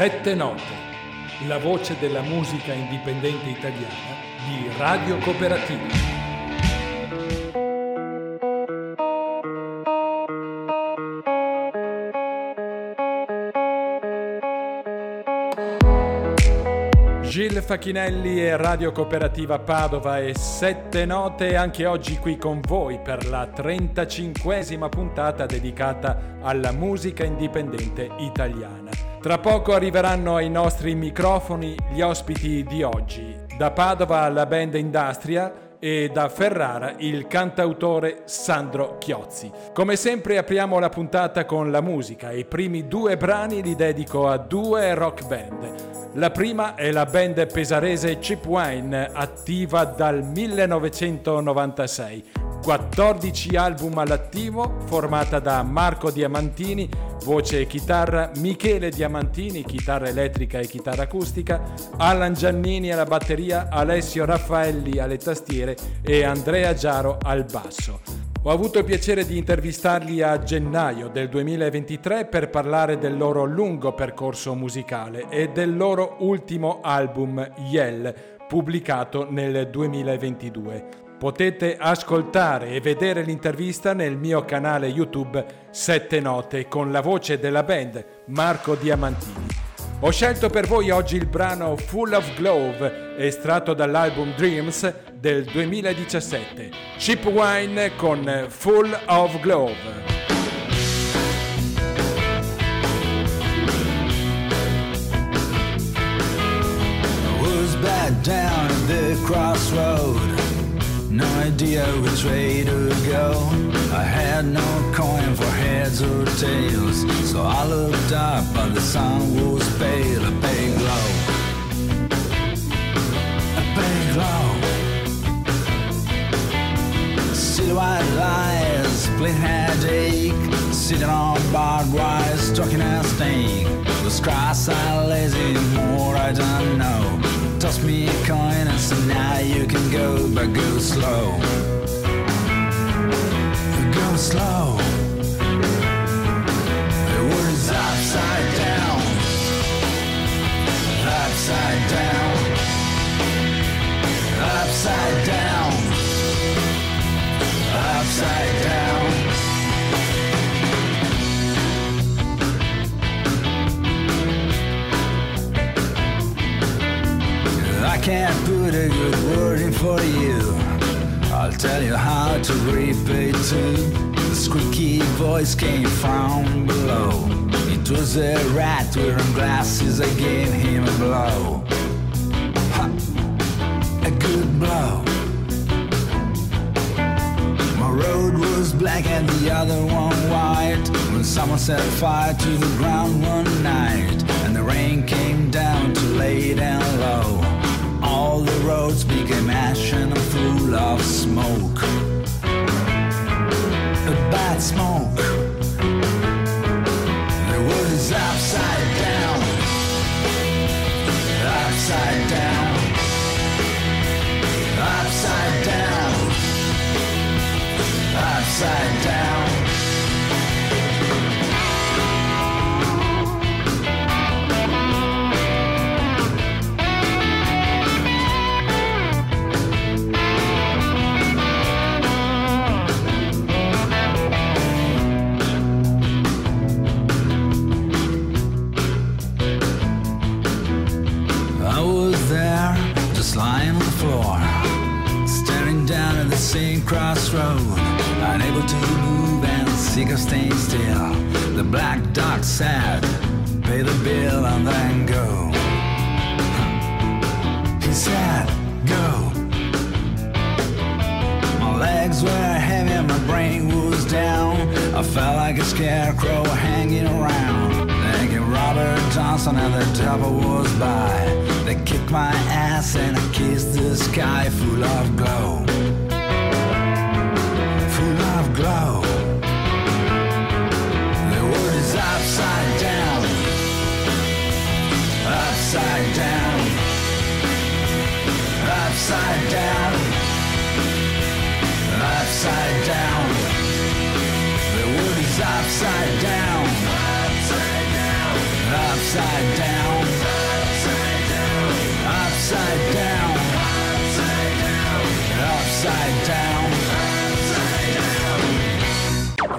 Sette note, la voce della musica indipendente italiana di Radio Cooperativa. Gilles Facchinelli e Radio Cooperativa Padova e Sette Note anche oggi qui con voi per la 35esima puntata dedicata alla musica indipendente italiana. Tra poco arriveranno ai nostri microfoni gli ospiti di oggi. Da Padova la band Industria e da Ferrara il cantautore Sandro Chiozzi. Come sempre apriamo la puntata con la musica i primi due brani li dedico a due rock band. La prima è la band pesarese Chip Wine, attiva dal 1996. 14 album all'attivo, formata da Marco Diamantini, voce e chitarra, Michele Diamantini, chitarra elettrica e chitarra acustica, Alan Giannini alla batteria, Alessio Raffaelli alle tastiere e Andrea Giaro al basso. Ho avuto il piacere di intervistarli a gennaio del 2023 per parlare del loro lungo percorso musicale e del loro ultimo album Yell, pubblicato nel 2022. Potete ascoltare e vedere l'intervista nel mio canale YouTube Sette Note con la voce della band Marco Diamantini. Ho scelto per voi oggi il brano Full of Glove, estratto dall'album Dreams del 2017. Chip Wine con Full of Glove. back down at the crossroad. No idea which way to go. I had no coin for heads or tails, so I looked up, but the sun was pale, a big glow. A big glow. Silhouette lies, split headache, sitting on barbed wire, stuck in a snake. The are lazy, more I don't know. Toss me a coin and so now you can go, but go slow. Go slow. The world is upside down. Upside down. Upside down. Upside down. Can't put a good word in for you. I'll tell you how to repay too. The squeaky voice came from below. It was a rat wearing glasses. I gave him a blow. Ha! A good blow. My road was black and the other one white. When someone set fire to the ground one night, and the rain came down to lay down low the roads became ash and full of smoke. Bad smoke. Unable to move and sick of staying still. The black dog said, "Pay the bill and then go." He said, "Go." My legs were heavy my brain was down. I felt like a scarecrow hanging around. Thinking Robert Johnson and the devil was by. They kicked my ass and I kissed the sky full of glow. Is upside down. Upside down. Upside down. Upside down. The world is upside down. Upside down. Upside down, upside down, upside down.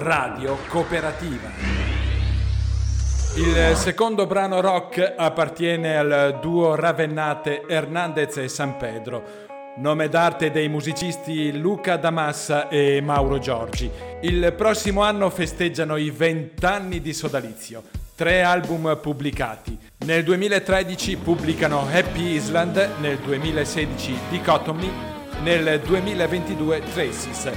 Radio Cooperativa. Il secondo brano rock appartiene al duo ravennate Hernandez e San Pedro, nome d'arte dei musicisti Luca Damassa e Mauro Giorgi. Il prossimo anno festeggiano i 20 anni di sodalizio, tre album pubblicati. Nel 2013 pubblicano Happy Island, nel 2016 Dichotomy, nel 2022 Traces.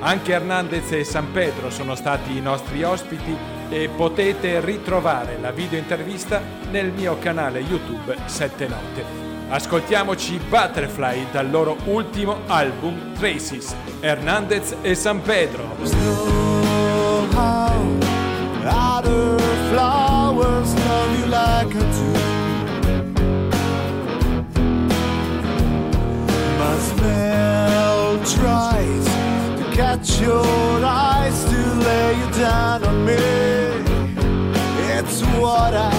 Anche Hernandez e San Pedro sono stati i nostri ospiti e potete ritrovare la video intervista nel mio canale YouTube 7 Note. Ascoltiamoci Butterfly dal loro ultimo album Traces, Hernandez e San Pedro. tries to catch your eyes to lay you down on me. hora.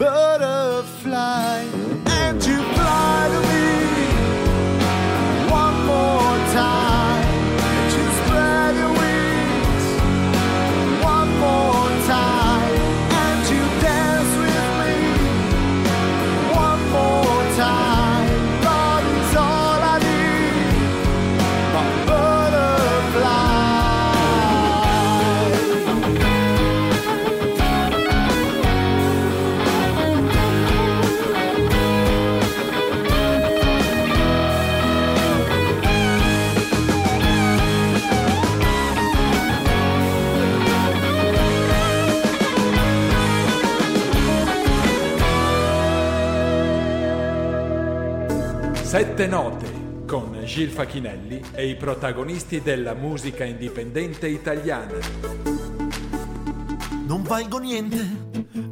Butterfly, Sette note con Gil Facchinelli e i protagonisti della musica indipendente italiana. Non valgo niente,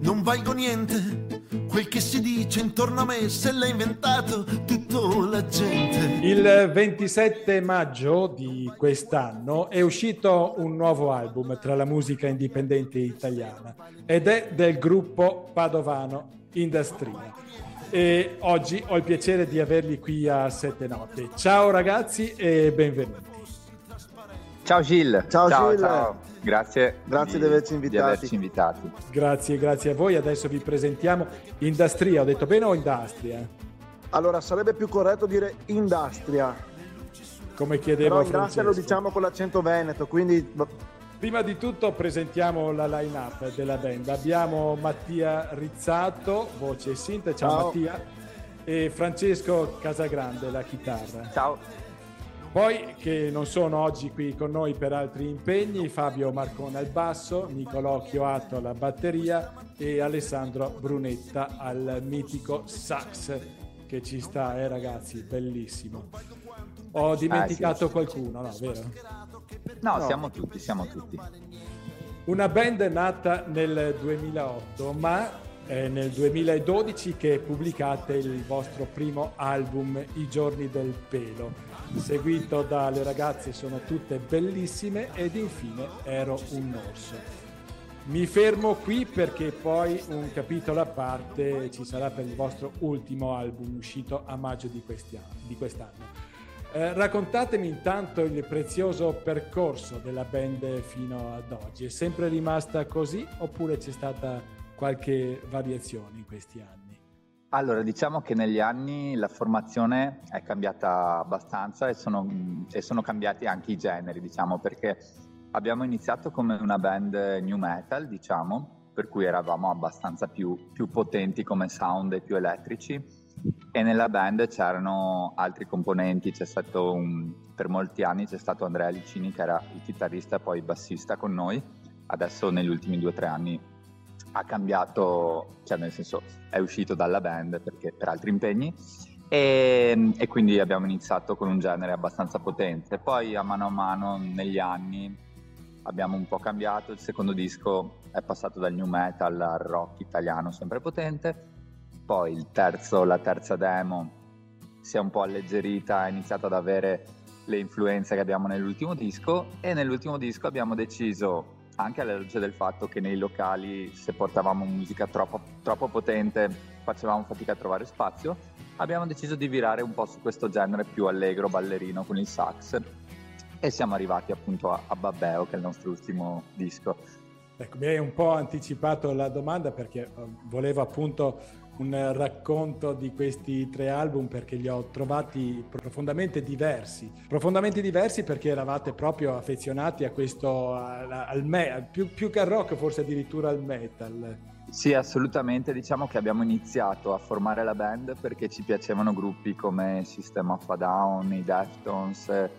non valgo niente. Quel che si dice intorno a me se l'ha inventato tutta la gente. Il 27 maggio di quest'anno è uscito un nuovo album tra la musica indipendente italiana ed è del gruppo padovano Industria. E oggi ho il piacere di averli qui a Sette Note. Ciao ragazzi e benvenuti. Ciao Gil. Ciao, Gil. Grazie, Grazie di averci invitati. averci invitati. Grazie, grazie a voi. Adesso vi presentiamo Industria. Ho detto bene o Industria? Allora, sarebbe più corretto dire industria, Come chiedevo però a industria Francesco. lo diciamo con l'accento veneto, quindi Prima di tutto presentiamo la line-up della band. Abbiamo Mattia Rizzato, voce e synth, ciao, Ciao. Mattia, e Francesco Casagrande, la chitarra. Ciao. Poi, che non sono oggi qui con noi per altri impegni, Fabio Marcone al basso, Nicolò Chioatto alla batteria e Alessandro Brunetta al mitico sax che ci sta, eh ragazzi, bellissimo. Ho dimenticato Ah, sì. qualcuno, no, vero? No, siamo tutti, siamo tutti. Una band nata nel 2008, ma è nel 2012 che pubblicate il vostro primo album, I giorni del pelo, seguito da Le ragazze sono tutte bellissime ed infine Ero un orso. Mi fermo qui perché poi un capitolo a parte ci sarà per il vostro ultimo album uscito a maggio di, questi anni- di quest'anno. Eh, raccontatemi intanto il prezioso percorso della band fino ad oggi. È sempre rimasta così oppure c'è stata qualche variazione in questi anni? Allora, diciamo che negli anni la formazione è cambiata abbastanza e sono, e sono cambiati anche i generi, diciamo, perché abbiamo iniziato come una band new metal, diciamo, per cui eravamo abbastanza più, più potenti come sound e più elettrici e nella band c'erano altri componenti, c'è stato un- per molti anni c'è stato Andrea Licini che era il chitarrista e poi bassista con noi, adesso negli ultimi due o tre anni ha cambiato, cioè nel senso è uscito dalla band perché per altri impegni. E, e quindi abbiamo iniziato con un genere abbastanza potente. Poi a mano a mano negli anni abbiamo un po' cambiato, il secondo disco è passato dal new metal al rock italiano sempre potente, poi terzo, la terza demo si è un po' alleggerita, ha iniziato ad avere le influenze che abbiamo nell'ultimo disco e nell'ultimo disco abbiamo deciso anche alla luce del fatto che nei locali se portavamo musica troppo, troppo potente facevamo fatica a trovare spazio, abbiamo deciso di virare un po' su questo genere più allegro, ballerino con il sax e siamo arrivati appunto a, a Babbeo che è il nostro ultimo disco. Ecco, mi hai un po' anticipato la domanda perché eh, volevo appunto un racconto di questi tre album perché li ho trovati profondamente diversi. Profondamente diversi perché eravate proprio affezionati a questo, al, al me- più, più che al rock, forse addirittura al metal. Sì, assolutamente. Diciamo che abbiamo iniziato a formare la band perché ci piacevano gruppi come System of a Down, i Deftones eh,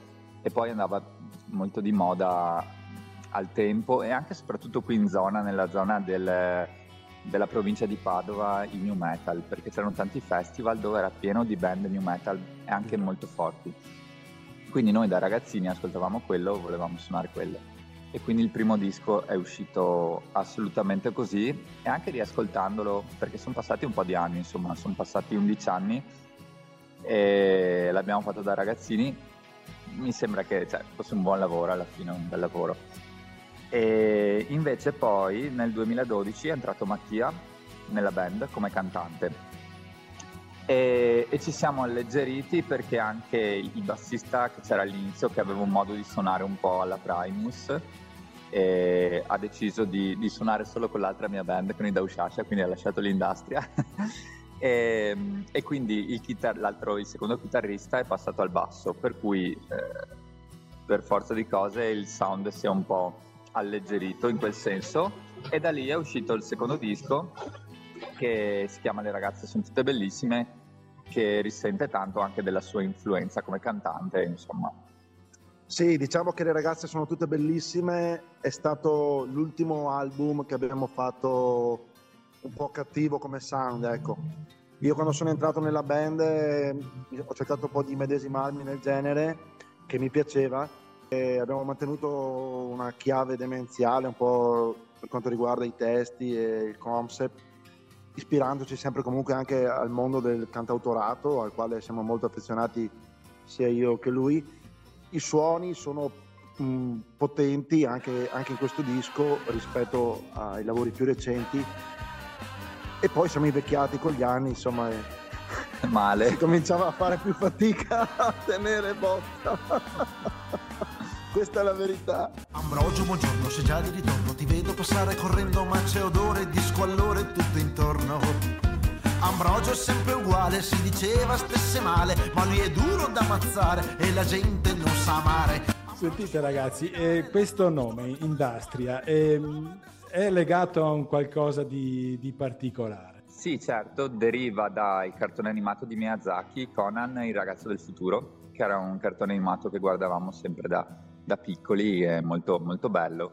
e poi andava molto di moda al tempo e anche soprattutto qui in zona, nella zona del, della provincia di Padova, il new metal, perché c'erano tanti festival dove era pieno di band new metal e anche molto forti. Quindi noi da ragazzini ascoltavamo quello, volevamo suonare quello. E quindi il primo disco è uscito assolutamente così e anche riascoltandolo, perché sono passati un po' di anni, insomma, sono passati 11 anni e l'abbiamo fatto da ragazzini, mi sembra che cioè, fosse un buon lavoro alla fine, un bel lavoro. E invece poi nel 2012 è entrato Mattia nella band come cantante. E, e ci siamo alleggeriti perché anche il bassista che c'era all'inizio che aveva un modo di suonare un po' alla Primus ha deciso di, di suonare solo con l'altra mia band con i Dausciascia quindi ha lasciato l'industria. E, e quindi il, chitar- il secondo chitarrista è passato al basso per cui eh, per forza di cose il sound si è un po' alleggerito in quel senso. E da lì è uscito il secondo disco che si chiama Le ragazze sono tutte bellissime che risente tanto anche della sua influenza come cantante insomma. Sì, diciamo che le ragazze sono tutte bellissime, è stato l'ultimo album che abbiamo fatto un po' cattivo come sound, ecco. Io quando sono entrato nella band eh, ho cercato un po' di medesimarmi nel genere che mi piaceva e abbiamo mantenuto una chiave demenziale un po' per quanto riguarda i testi e il concept, ispirandoci sempre comunque anche al mondo del cantautorato al quale siamo molto affezionati sia io che lui. I suoni sono mh, potenti anche, anche in questo disco rispetto ai lavori più recenti e poi siamo invecchiati con gli anni, insomma, male si cominciava a fare più fatica a tenere botta. Questa è la verità. Ambrogio, buongiorno, sei già di ritorno. Ti vedo passare correndo, ma c'è odore di squallore tutto intorno. Ambrogio è sempre uguale, si diceva stesse male, ma lui è duro da ammazzare e la gente non sa amare. Sentite ragazzi, eh, questo nome, Industria, eh, è legato a un qualcosa di, di, particolare? Sì, certo, deriva dal cartone animato di Miyazaki, Conan, il ragazzo del futuro, che era un cartone animato che guardavamo sempre da, da piccoli, è molto, molto bello.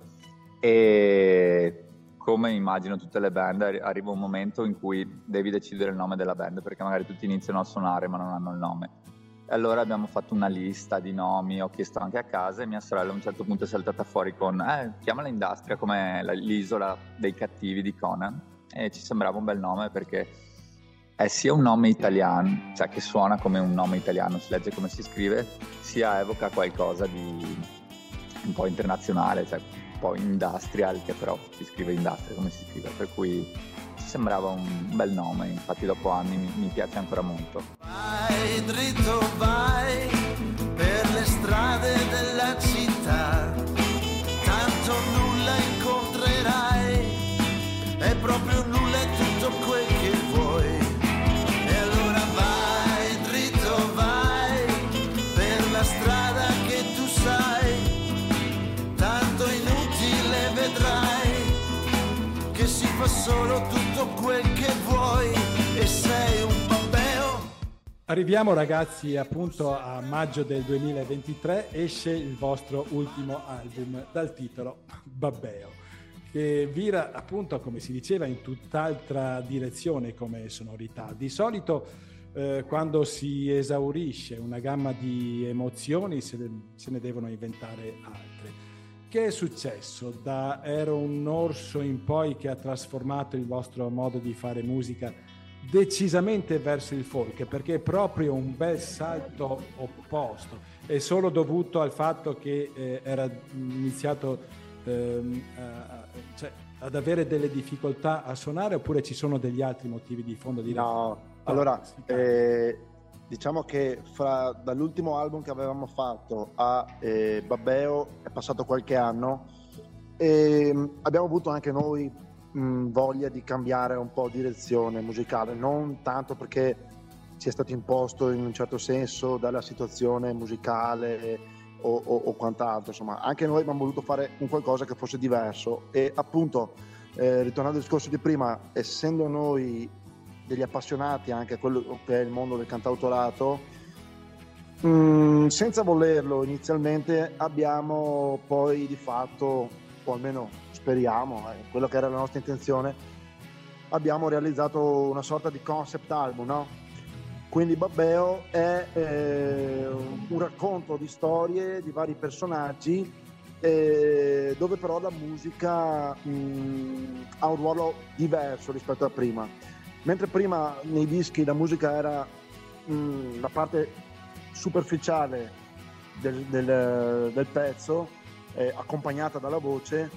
E come immagino tutte le band, arriva un momento in cui devi decidere il nome della band, perché magari tutti iniziano a suonare ma non hanno il nome. E allora abbiamo fatto una lista di nomi, ho chiesto anche a casa e mia sorella a un certo punto è saltata fuori con eh, chiamala Industria come l'isola dei cattivi di Conan e ci sembrava un bel nome perché è sia un nome italiano, cioè che suona come un nome italiano, si legge come si scrive, sia evoca qualcosa di un po' internazionale, cioè un po' industrial, che però si scrive industria come si scrive, per cui ci sembrava un bel nome, infatti dopo anni mi, mi piace ancora molto. Vai dritto vai per le strade della città, tanto nulla incontrerai, è proprio nulla solo tutto quel che vuoi e sei un Arriviamo ragazzi appunto a maggio del 2023, esce il vostro ultimo album dal titolo Babbeo, che vira appunto come si diceva in tutt'altra direzione come sonorità. Di solito eh, quando si esaurisce una gamma di emozioni se ne devono inventare altre. Che è successo? Da Ero un orso in poi che ha trasformato il vostro modo di fare musica? decisamente verso il folk perché è proprio un bel salto opposto. È solo dovuto al fatto che eh, era iniziato ehm, a, cioè, ad avere delle difficoltà a suonare oppure ci sono degli altri motivi di fondo di no. allora eh, diciamo che fra, dall'ultimo album che avevamo fatto a eh, Babbeo è passato qualche anno e ehm, abbiamo avuto anche noi mh, voglia di cambiare un po' direzione musicale, non tanto perché ci è stato imposto in un certo senso dalla situazione musicale o, o, o quant'altro, insomma, anche noi abbiamo voluto fare un qualcosa che fosse diverso e appunto, eh, ritornando al discorso di prima, essendo noi degli appassionati anche a quello che è il mondo del cantautorato, mh, senza volerlo inizialmente abbiamo poi di fatto, o almeno speriamo, eh, quello che era la nostra intenzione, abbiamo realizzato una sorta di concept album, no? Quindi Babbeo è eh, un racconto di storie di vari personaggi eh, dove però la musica mh, ha un ruolo diverso rispetto a prima. Mentre prima nei dischi la musica era mh, la parte superficiale del, del, del pezzo, eh, accompagnata dalla voce,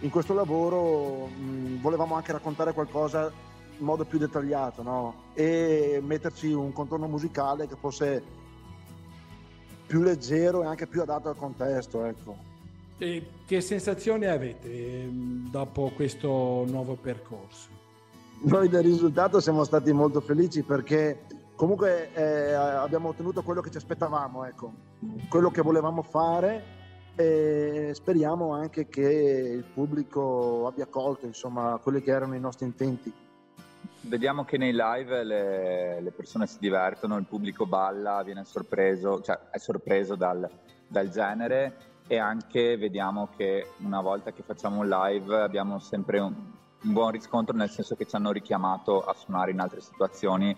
in questo lavoro mh, volevamo anche raccontare qualcosa in modo più dettagliato no? e metterci un contorno musicale che fosse più leggero e anche più adatto al contesto. Ecco. Che sensazioni avete dopo questo nuovo percorso? Noi del risultato siamo stati molto felici perché comunque eh, abbiamo ottenuto quello che ci aspettavamo, ecco. quello che volevamo fare e speriamo anche che il pubblico abbia colto insomma quelli che erano i nostri intenti. Vediamo che nei live le, le persone si divertono, il pubblico balla, viene sorpreso, cioè è sorpreso dal, dal genere e anche vediamo che una volta che facciamo un live abbiamo sempre un, un buon riscontro nel senso che ci hanno richiamato a suonare in altre situazioni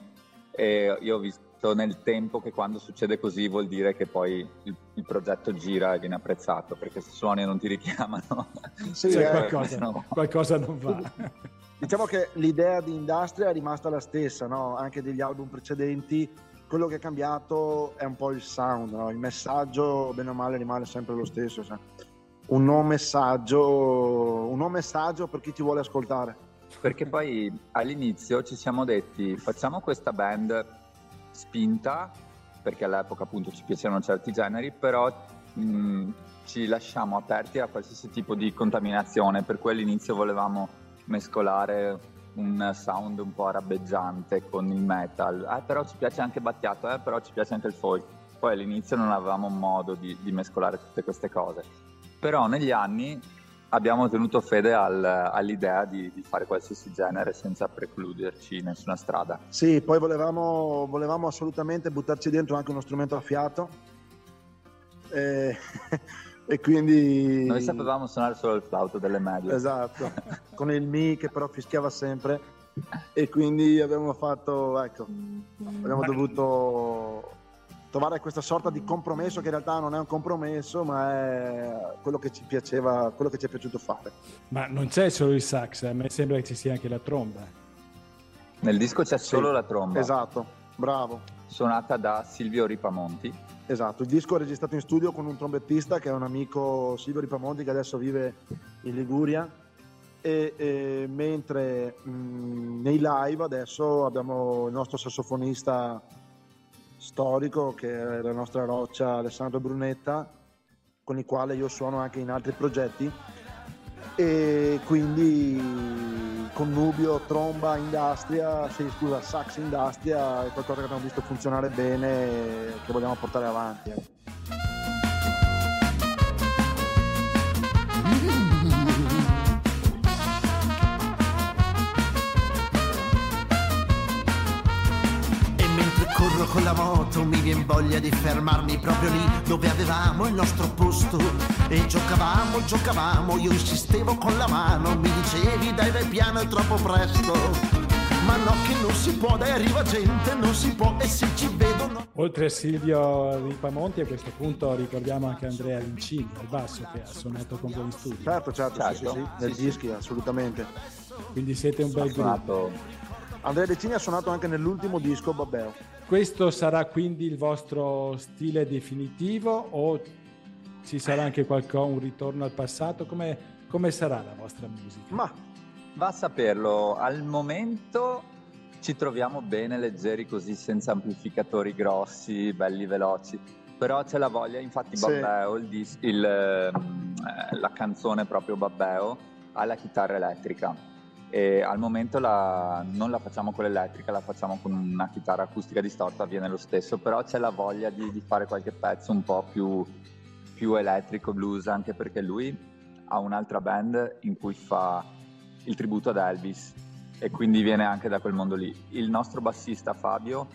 e io ho visto nel tempo che quando succede così vuol dire che poi il, il progetto gira e viene apprezzato, perché se suoni e non ti richiamano, sì, cioè, qualcosa, no. qualcosa, non va. Diciamo che l'idea di Industria è rimasta la stessa, no? anche degli album precedenti. Quello che è cambiato è un po' il sound, no? il messaggio, bene o male, rimane sempre lo stesso. Cioè. Un non messaggio, un non messaggio per chi ti vuole ascoltare. Perché poi all'inizio ci siamo detti facciamo questa band spinta, perché all'epoca appunto ci piacevano certi generi, però mh, ci lasciamo aperti a qualsiasi tipo di contaminazione, per cui all'inizio volevamo mescolare un sound un po' arabeggiante con il metal, eh, però ci piace anche Battiato, eh, però ci piace anche il folk. poi all'inizio non avevamo modo di, di mescolare tutte queste cose. Però negli anni abbiamo tenuto fede al- all'idea di, di fare qualsiasi genere senza precluderci nessuna strada. Sì, poi volevamo, volevamo assolutamente buttarci dentro anche uno strumento a fiato. E, e quindi... Noi sapevamo suonare solo il flauto delle medie. Esatto, con il Mi che però fischiava sempre e quindi abbiamo fatto, ecco, abbiamo dovuto trovare questa sorta di compromesso che in realtà non è un compromesso ma è quello che ci piaceva, quello che ci è piaciuto fare. Ma non c'è solo il sax, a me sembra che ci sia anche la tromba. Nel disco c'è Sì, solo la tromba, Esatto, bravo. suonata da Silvio Ripamonti. Esatto, il disco è registrato in studio con un trombettista che è un amico Silvio Ripamonti che adesso vive in Liguria e, e mentre mh, nei live adesso abbiamo il nostro sassofonista storico che è la nostra roccia Alessandro Brunetta con il quale io suono anche in altri progetti e quindi connubio, tromba, industria, sì, scusa, sax industria è qualcosa che abbiamo visto funzionare bene e che vogliamo portare avanti. Con la moto mi viene voglia di fermarmi proprio lì dove avevamo il nostro posto E giocavamo, giocavamo, io insistevo con la mano Mi dicevi dai vai piano è troppo presto Ma no che non si può, dai arriva gente, non si può E se ci vedono Oltre a Silvio Ripamonti, a questo punto ricordiamo anche Andrea Lincini al basso che ha suonato con voi in studio. Certo, certo, sì, sì, Certo. sì, Sì, nel sì. dischi assolutamente. Quindi siete un bel gruppo. Andrea Decini ha suonato anche nell'ultimo disco Babbeo. Questo sarà quindi il vostro stile definitivo o ci sarà anche qualcosa, un ritorno al passato? Come, come sarà la vostra musica? Ma Va a saperlo, al momento ci troviamo bene leggeri così senza amplificatori grossi, belli veloci, però c'è la voglia, infatti Sì. Babbeo, il dis- il, ehm, eh, la canzone proprio Babbeo ha la chitarra elettrica e al momento la- non la facciamo con l'elettrica, la facciamo con una chitarra acustica distorta, avviene lo stesso, però c'è la voglia di, di fare qualche pezzo un po' più, più elettrico blues, anche perché lui ha un'altra band in cui fa il tributo ad Elvis e quindi viene anche da quel mondo lì. Il nostro bassista Fabio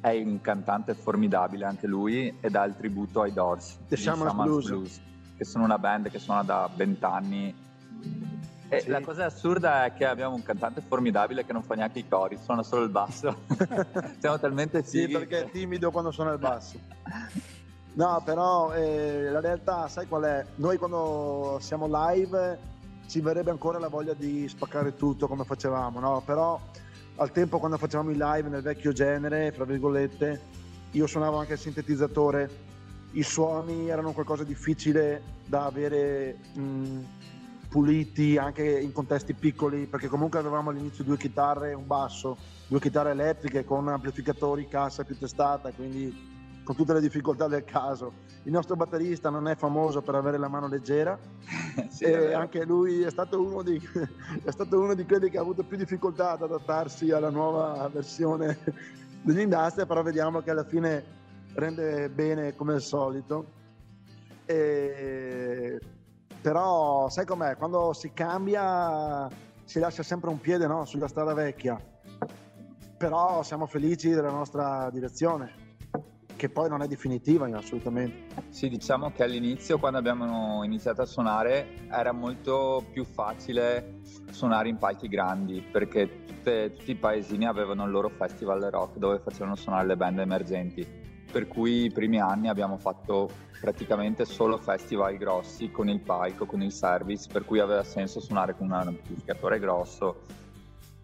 è un cantante formidabile anche lui ed ha il tributo ai Doors, The Shaman's Blues. che sono una band che suona da vent'anni. E Sì. la cosa assurda è che abbiamo un cantante formidabile che non fa neanche i cori, suona solo il basso. Siamo talmente sì, fighi. perché è timido quando suona il basso. No, però eh, la realtà, sai qual è? Noi quando siamo live ci verrebbe ancora la voglia di spaccare tutto come facevamo, no? Però al tempo quando facevamo i live nel vecchio genere, fra virgolette, io suonavo anche il sintetizzatore, i suoni erano qualcosa di difficile da avere mh, puliti anche in contesti piccoli, perché comunque avevamo all'inizio due chitarre e un basso, due chitarre elettriche con amplificatori, cassa più testata, quindi con tutte le difficoltà del caso. Il nostro batterista non è famoso per avere la mano leggera Sì, e anche lui è stato, uno di, è stato uno di quelli che ha avuto più difficoltà ad adattarsi alla nuova versione dell'Industria, però vediamo che alla fine rende bene come al solito. E- Però sai com'è? Quando si cambia si lascia sempre un piede no? sulla strada vecchia, però siamo felici della nostra direzione, che poi non è definitiva assolutamente. Sì, diciamo che all'inizio, quando abbiamo iniziato a suonare, era molto più facile suonare in palchi grandi, perché tutte- tutti i paesini avevano il loro festival rock dove facevano suonare le band emergenti. Per cui i primi anni abbiamo fatto praticamente solo festival grossi con il palco, con il service, per cui aveva senso suonare con un amplificatore grosso.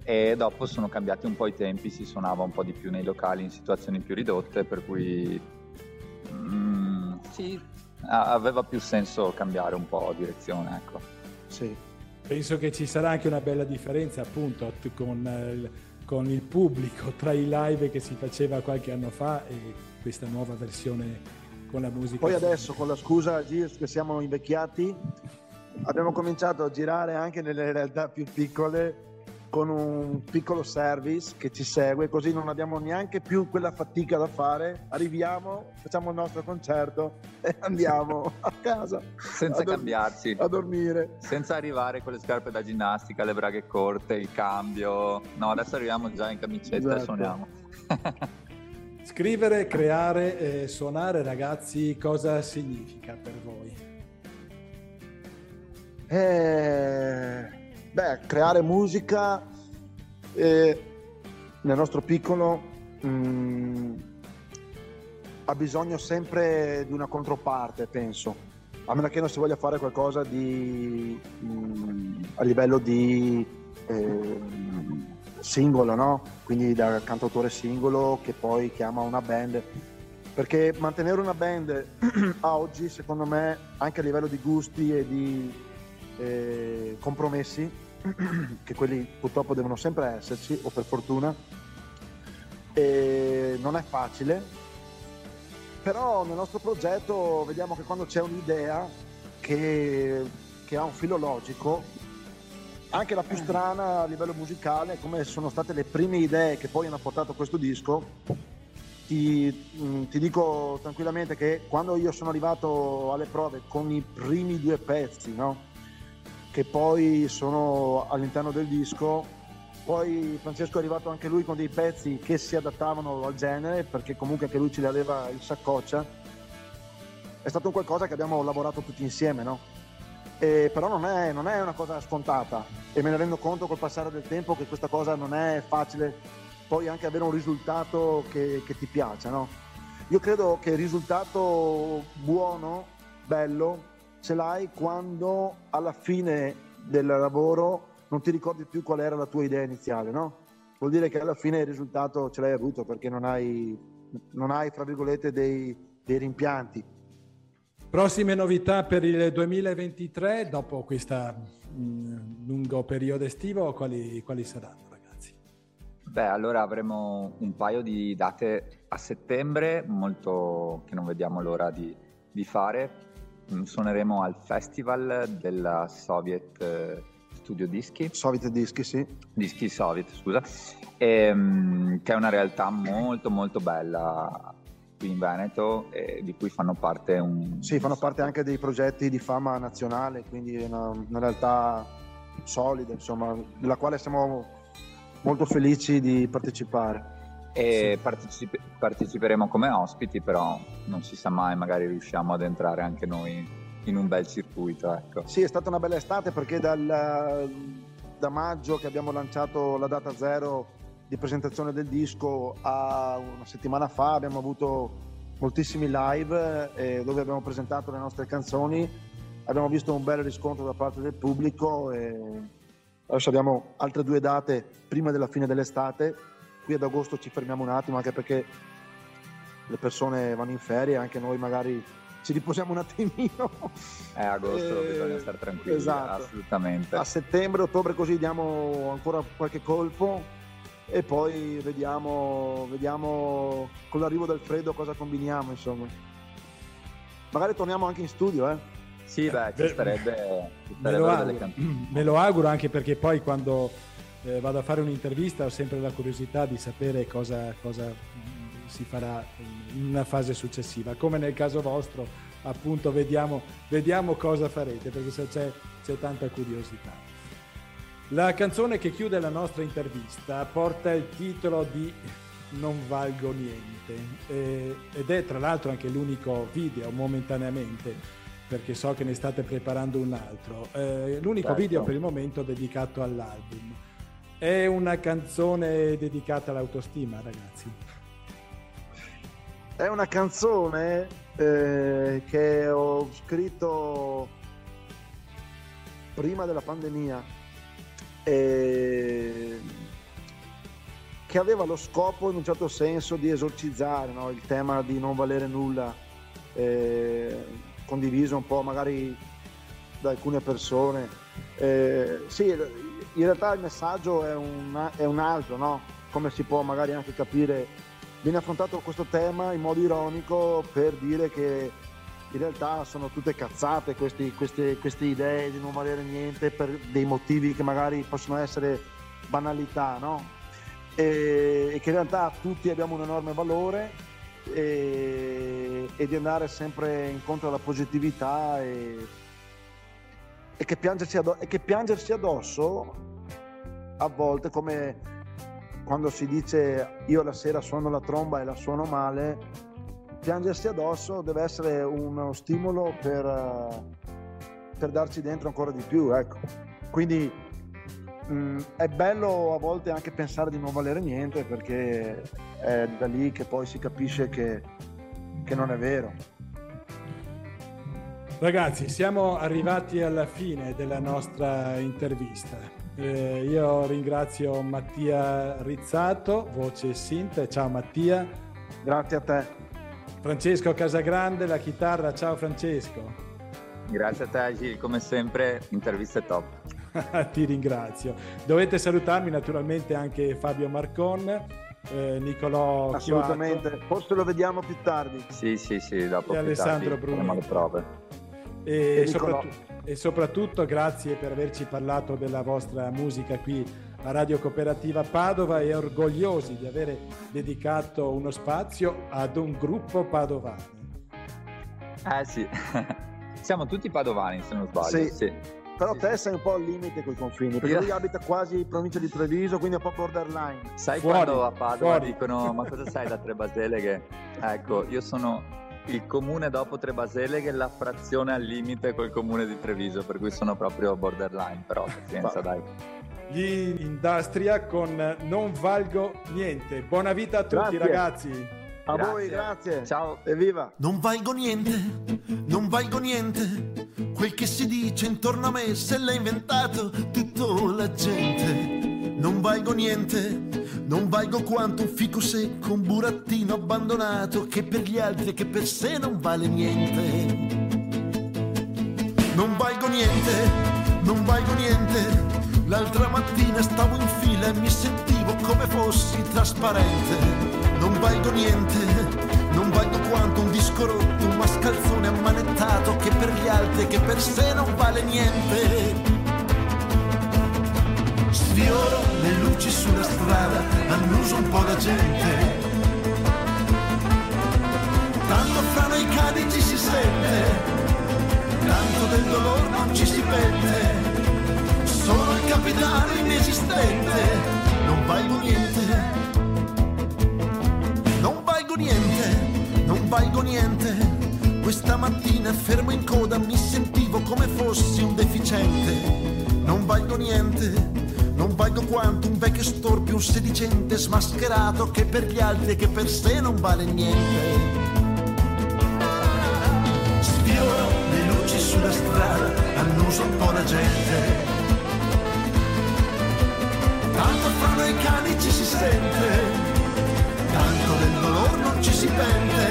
E dopo sono cambiati un po' i tempi, si suonava un po' di più nei locali in situazioni più ridotte, per cui Mm, sì, aveva più senso cambiare un po' direzione, ecco. Sì. Penso che ci sarà anche una bella differenza appunto con, eh, il- con il pubblico tra i live che si faceva qualche anno fa e questa nuova versione con la musica. Poi adesso con la scusa Gilles che siamo invecchiati abbiamo cominciato a girare anche nelle realtà più piccole con un piccolo service che ci segue, così non abbiamo neanche più quella fatica da fare. Arriviamo, facciamo il nostro concerto e andiamo a casa. Senza a dor- cambiarci. A dormire. Senza arrivare con le scarpe da ginnastica, le braghe corte, il cambio. No, adesso arriviamo già in camicetta e Esatto. suoniamo. Scrivere, creare e suonare, ragazzi, cosa significa per voi? Eh, beh, creare musica eh, nel nostro piccolo mm, ha bisogno sempre di una controparte, penso. A meno che non si voglia fare qualcosa di mm, a livello di eh, singolo, no? Quindi da cantautore singolo che poi chiama una band. Perché mantenere una band a oggi, secondo me, anche a livello di gusti e di eh, compromessi, che quelli purtroppo devono sempre esserci, o per fortuna, e non è facile, però nel nostro progetto vediamo che quando c'è un'idea che, che ha un filo logico, anche la più strana a livello musicale, come sono state le prime idee che poi hanno portato questo disco, ti, mm, ti dico tranquillamente che quando io sono arrivato alle prove con i primi due pezzi, no? che poi sono all'interno del disco, poi Francesco è arrivato anche lui con dei pezzi che si adattavano al genere, perché comunque anche lui ce li aveva in saccoccia. È stato qualcosa che abbiamo lavorato tutti insieme, no? E però non è, non è una cosa scontata e me ne rendo conto col passare del tempo che questa cosa non è facile poi anche avere un risultato che, che ti piaccia, no? Io credo che il risultato buono, bello, ce l'hai quando alla fine del lavoro non ti ricordi più qual era la tua idea iniziale, no? Vuol dire che alla fine il risultato ce l'hai avuto perché non hai, non hai fra virgolette, dei, dei rimpianti. Prossime novità per il 2023, dopo questo lungo periodo estivo, quali, quali saranno ragazzi? Beh, allora avremo un paio di date a settembre, molto che non vediamo l'ora di, di fare. Mm, Suoneremo al festival della Soviet eh, Studio Dischi, Soviet dischi, sì. Dischi Soviet, scusa, ehm, che è una realtà molto molto bella qui in Veneto e di cui fanno parte un... Sì, fanno parte anche dei progetti di fama nazionale, quindi è una, una realtà solida, insomma, della quale siamo molto felici di partecipare. E partecipe- parteciperemo come ospiti, però non si sa mai, magari riusciamo ad entrare anche noi in un bel circuito, ecco. Sì, è stata una bella estate perché dal, da maggio che abbiamo lanciato la data zero di presentazione del disco a una settimana fa abbiamo avuto moltissimi live eh, dove abbiamo presentato le nostre canzoni, abbiamo visto un bel riscontro da parte del pubblico e adesso abbiamo altre due date prima della fine dell'estate, qui ad agosto ci fermiamo un attimo anche perché le persone vanno in ferie, anche noi magari ci riposiamo un attimino. È agosto, Eh, bisogna stare tranquilli, esatto. assolutamente. A settembre, ottobre così diamo ancora qualche colpo e poi vediamo, vediamo con l'arrivo del freddo cosa combiniamo, insomma. Magari torniamo anche in studio, eh. Sì, beh, ci starebbe, ci Me lo, auguro, me lo auguro anche perché poi quando eh, vado a fare un'intervista ho sempre la curiosità di sapere cosa, cosa si farà in una fase successiva. Come nel caso vostro, appunto, vediamo, vediamo cosa farete perché c'è, c'è tanta curiosità. La canzone che chiude la nostra intervista porta il titolo di Non valgo niente eh, ed è tra l'altro anche l'unico video momentaneamente perché so che ne state preparando un altro. Eh, l'unico Certo. video per il momento dedicato all'album. È una canzone dedicata all'autostima, ragazzi. È una canzone eh, che ho scritto prima della pandemia e che aveva lo scopo in un certo senso di esorcizzare no, il tema di non valere nulla, eh, condiviso un po' magari da alcune persone. Eh, sì, in realtà il messaggio è un, è un altro, no? come si può magari anche capire viene affrontato questo tema in modo ironico per dire che in realtà sono tutte cazzate questi- queste, queste idee di non valere niente per dei motivi che magari possono essere banalità, no? E, e che in realtà tutti abbiamo un enorme valore e, e di andare sempre incontro alla positività e, e, che piangersi addosso, e che piangersi addosso a volte come quando si dice io la sera suono la tromba e la suono male, piangersi addosso deve essere uno stimolo per, per darci dentro ancora di più. Ecco. Quindi mh, mm, è bello a volte anche pensare di non valere niente perché è da lì che poi si capisce che, che non è vero. Ragazzi, siamo arrivati alla fine della nostra intervista. Eh, io ringrazio Mattia Rizzato, voce Sint. Ciao Mattia. Grazie a te. Francesco Casagrande, la chitarra. Ciao Francesco. Grazie a te Gil, come sempre, interviste top. Ti ringrazio. Dovete salutarmi naturalmente anche Fabio Marcon, eh, Nicolò Assolutamente, Chiuato. forse lo vediamo più tardi. Sì, sì, sì, dopo e Alessandro prove. E, e, soprattutto, e, soprattutto, grazie per averci parlato della vostra musica qui a Radio Cooperativa Padova e orgogliosi di aver dedicato uno spazio ad un gruppo padovano. Eh sì. Siamo tutti padovani, se non sbaglio. Sì. sì. Però sì, te sei un po' al limite con i confini, perché lui abita quasi in provincia di Treviso, quindi è un po' borderline. Sai fuori, quando a Padova fuori. dicono ma cosa sai da Tre Baseleghe? Ecco, io sono il comune dopo Tre Baseleghe, la frazione al limite col comune di Treviso, per cui sono proprio borderline, però pazienza dai. Gli Industria con Non valgo niente. Buona vita a tutti Grazie. ragazzi. A grazie. voi, grazie. Ciao. Evviva. Non valgo niente, non valgo niente. Quel che si dice intorno a me se l'ha inventato tutta la gente. Non valgo niente, non valgo quanto un fico secco, un burattino abbandonato che per gli altri e che per sé non vale niente. Non valgo niente, non valgo niente. L'altra mattina stavo in fila e mi sentivo come fossi trasparente non valgo niente, non valgo quanto un disco rotto, un mascalzone ammanettato che per gli altri che per sé non vale niente. Sfioro le luci sulla strada, annuso un po' la gente. Tanto fra noi cani ci si sente, tanto del dolore non ci si pente. Sono il capitano inesistente, non valgo niente niente, non valgo niente. Questa mattina fermo in coda mi sentivo come fossi un deficiente. Non valgo niente, non valgo quanto un vecchio storpio, un sedicente smascherato che per gli altri e che per sé non vale niente. Sfioro le luci sulla strada, annuso un po' la gente. Tanto fra noi cani ci si sente tanto del dolore non ci si pente.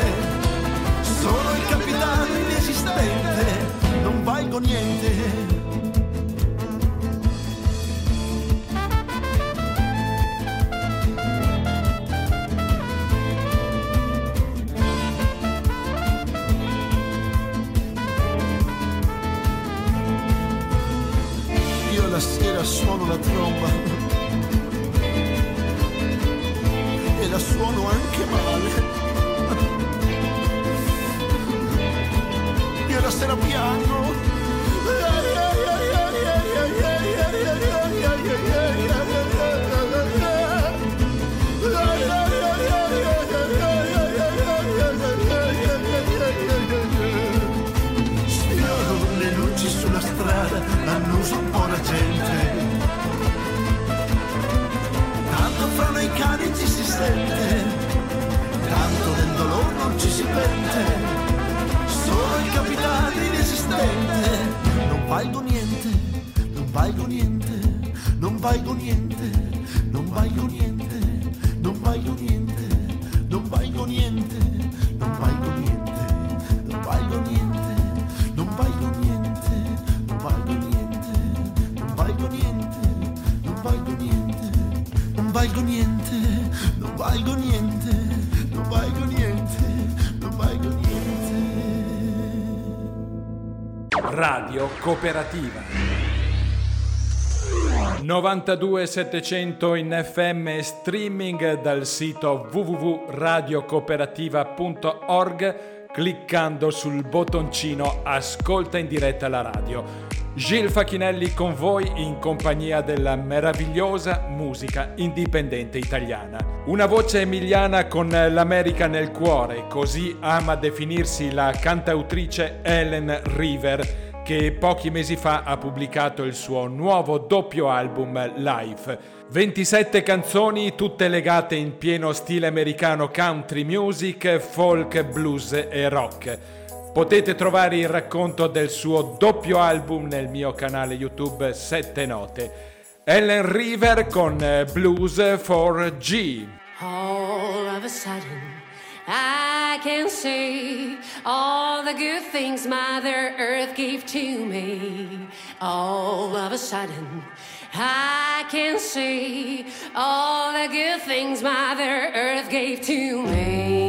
Sono il capitano inesistente, non valgo niente. La sera suono la tromba suono anche male. Io la sera piango. Capitano inesistente, non valgo niente, non valgo niente, non valgo niente, non valgo niente, non valgo niente, non valgo niente, non valgo niente, non valgo niente, non valgo niente, non valgo niente, non valgo niente, non valgo niente, non valgo niente valgo niente, non valgo niente, Radio Cooperativa. 92 700 in FM streaming dal sito www.radiocooperativa.org cliccando sul bottoncino Ascolta in diretta la radio. Gil Facchinelli con voi in compagnia della meravigliosa musica indipendente italiana. Una voce emiliana con l'America nel cuore, così ama definirsi la cantautrice Ellen River che pochi mesi fa ha pubblicato il suo nuovo doppio album Life. 27 canzoni, tutte legate in pieno stile americano country music, folk, blues e rock. Potete trovare il racconto del suo doppio album nel mio canale YouTube 7 Note. Ellen River con Blues for G. All of a sudden I can see all the good things Mother Earth gave to me. All of a sudden, I can see all the good things Mother Earth gave to me.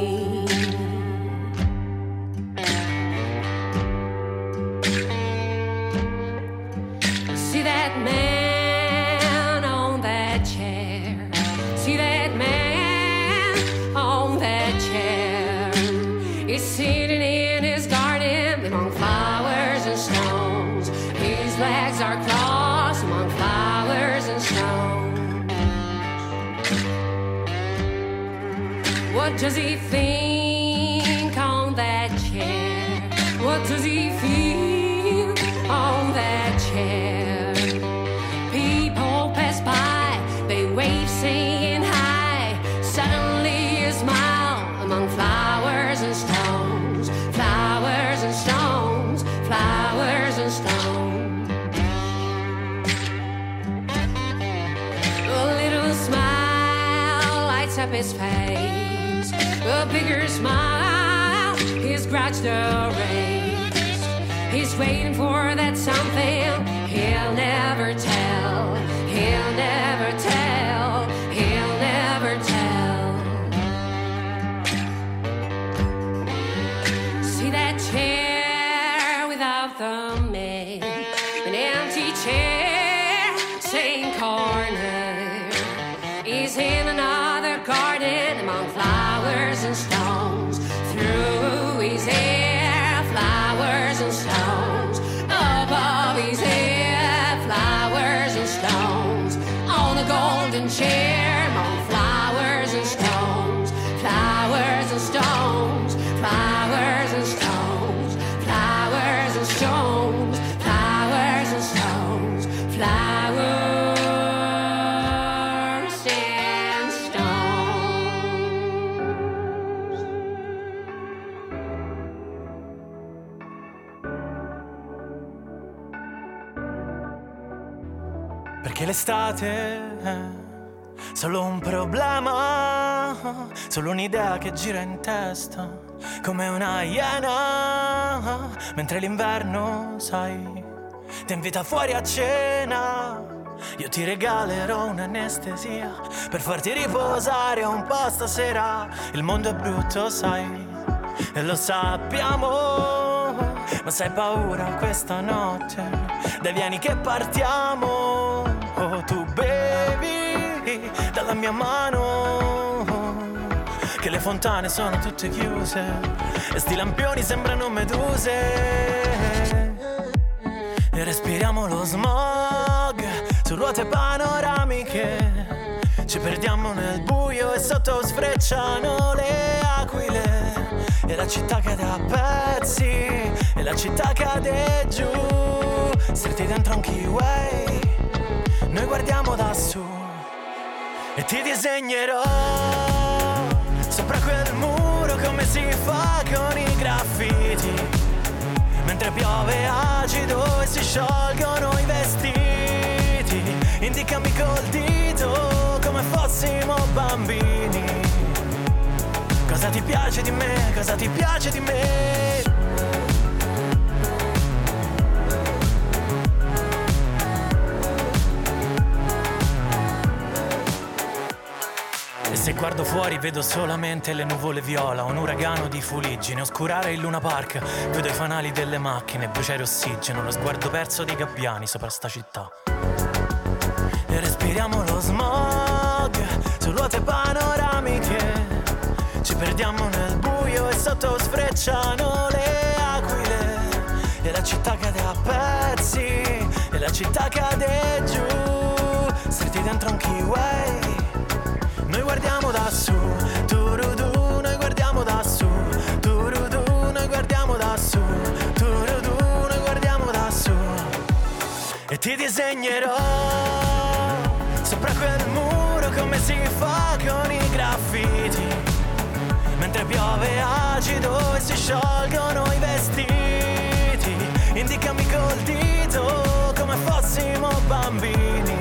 His face. A bigger smile, his grudge erased. He's waiting for that something he'll never tell. He'll never l'estate è solo un problema, solo un'idea che gira in testa, come una iena, mentre l'inverno, sai, ti invita fuori a cena. Io ti regalerò un'anestesia per farti riposare un po' stasera. Il mondo è brutto, sai, e lo sappiamo. Ma sai paura questa notte? Dai vieni che partiamo. Tu bevi dalla mia mano. Che le fontane sono tutte chiuse e sti lampioni sembrano meduse. E respiriamo lo smog su ruote panoramiche. Ci perdiamo nel buio e sotto sfrecciano le aquile. E la città cade a pezzi, e la città cade giù. Stretti dentro un keyway, noi guardiamo da su. E ti disegnerò sopra quel muro come si fa con i graffiti. Mentre piove acido e si sciolgono i vestiti Indicami col dito come fossimo bambini Cosa ti piace di me, cosa ti piace di me se guardo fuori vedo solamente le nuvole viola, un uragano di fuliggine, oscurare il Luna Park, vedo i fanali delle macchine, bruciare ossigeno, lo sguardo perso dei gabbiani sopra sta città. e respiriamo lo smog su ruote panoramiche. Ci perdiamo nel buio e sotto sfrecciano le aquile e la città cade a pezzi e la città cade giù, stretti dentro un keyway. Guardiamo da su, turudu, noi guardiamo da su, turudu, noi guardiamo da su, turudu, noi guardiamo da su. E ti disegnerò sopra quel muro come si fa con i graffiti. Mentre piove acido e si sciolgono i vestiti. Indicami col dito come fossimo bambini.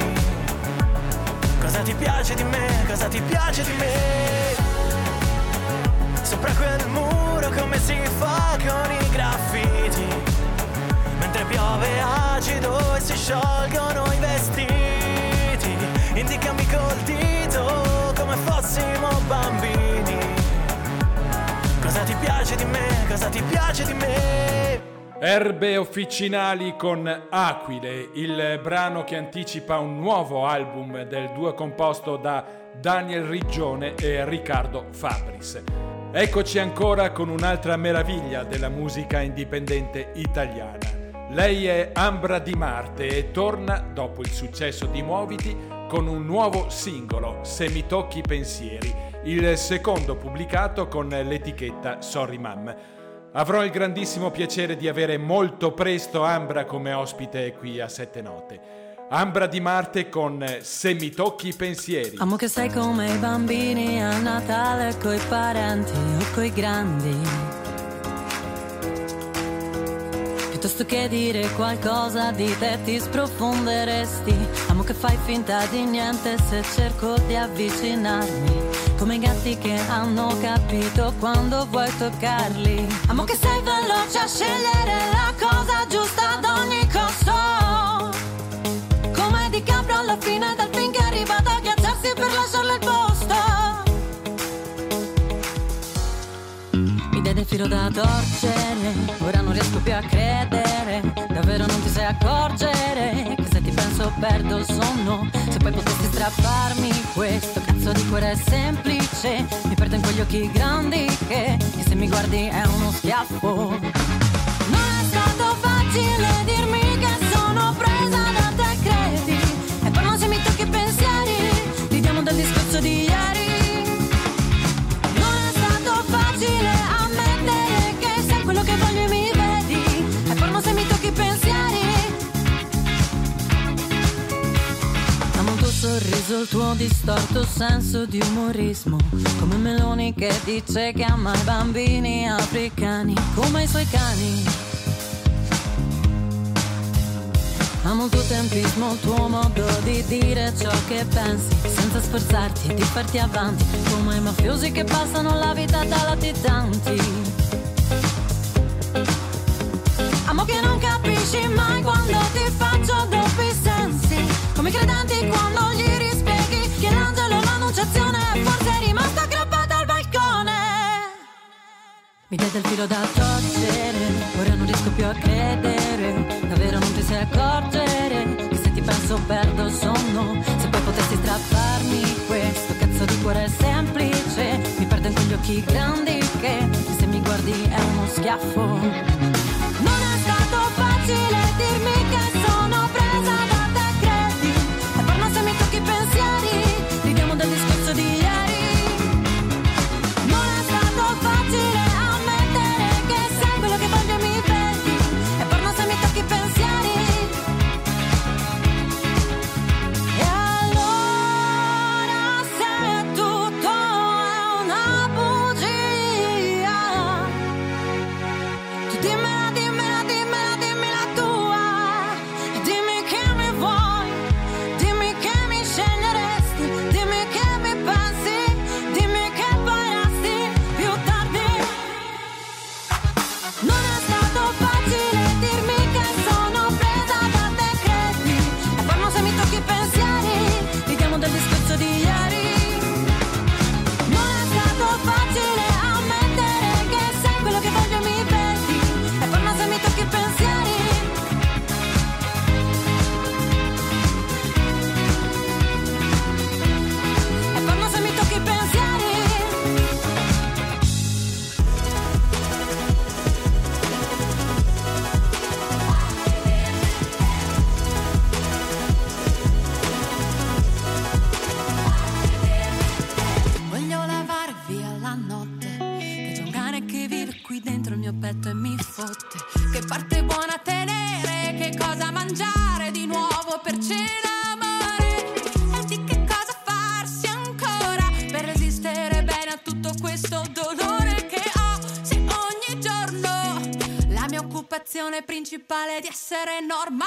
Ti piace di me? Cosa ti piace di me? Sopra quel muro come si fa con i graffiti Mentre piove acido e si sciolgono i vestiti Indicami col dito come fossimo bambini Cosa ti piace di me? Cosa ti piace di me? Erbe officinali con Aquile, il brano che anticipa un nuovo album del duo composto da Daniel Riggione e Riccardo Fabris. Eccoci ancora con un'altra meraviglia della musica indipendente italiana. Lei è Ambra Di Marte e torna, dopo il successo di Muoviti, con un nuovo singolo, Se mi tocchi pensieri, il secondo pubblicato con l'etichetta Sorry Mam. Avrò il grandissimo piacere di avere molto presto Ambra come ospite qui a Sette Note. Ambra Di Marte con Se mi tocchi i pensieri. Amo che sei come i bambini a Natale coi parenti o coi grandi. Piuttosto che dire qualcosa di te ti sprofonderesti. Amo che fai finta di niente se cerco di avvicinarmi. Come i gatti che hanno capito quando vuoi toccarli. Amo che sei veloce a scegliere la cosa giusta ad ogni costo. Come di capro alla fine del film che è arrivato a ghiacciarsi per lasciarle il posto. Mi dai del filo da torcere, ora non riesco più a credere. Davvero non ti sai accorgere penso perdo sonno. Se poi potessi strapparmi questo cazzo di cuore semplice. Mi perdo in quegli occhi grandi che, che se mi guardi è uno schiaffo. Non è stato facile dirmi sorriso, il tuo distorto senso di umorismo. Come Meloni che dice che ama i bambini africani, come i suoi cani. Amo il tuo tempismo, il tuo modo di dire ciò che pensi, senza sforzarti di farti avanti, come i mafiosi che passano la vita da latitanti. Amo che non capisci mai quando ti faccio doppi sensi, come i credenti quando gli Mi dai del filo da torcere, ora non riesco più a credere, davvero non ti sai accorgere, che se ti penso perdo il sonno, se poi potessi strapparmi questo cazzo di cuore semplice, mi perdo in quegli occhi grandi che, che se mi guardi è uno schiaffo. Di essere normale.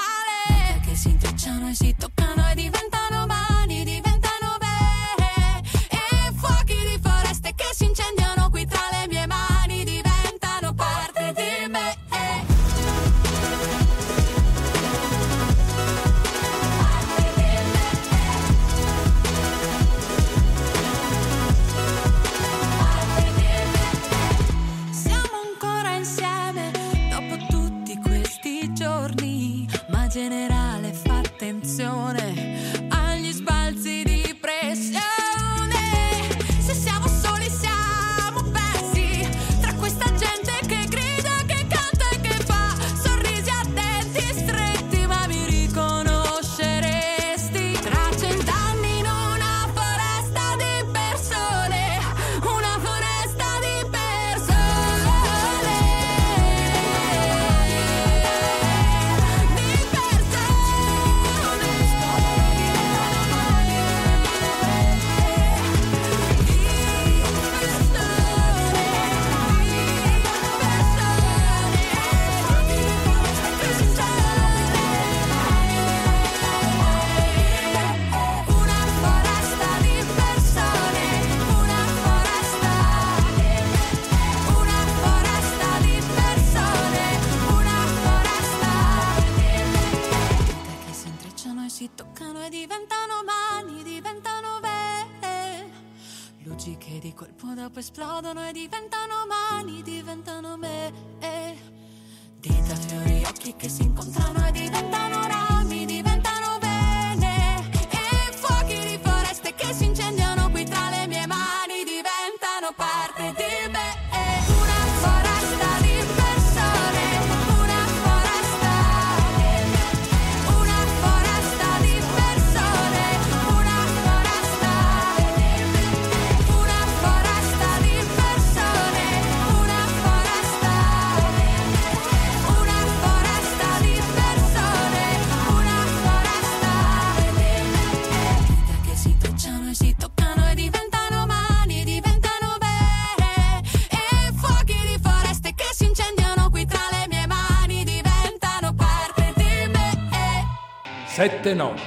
Sette note,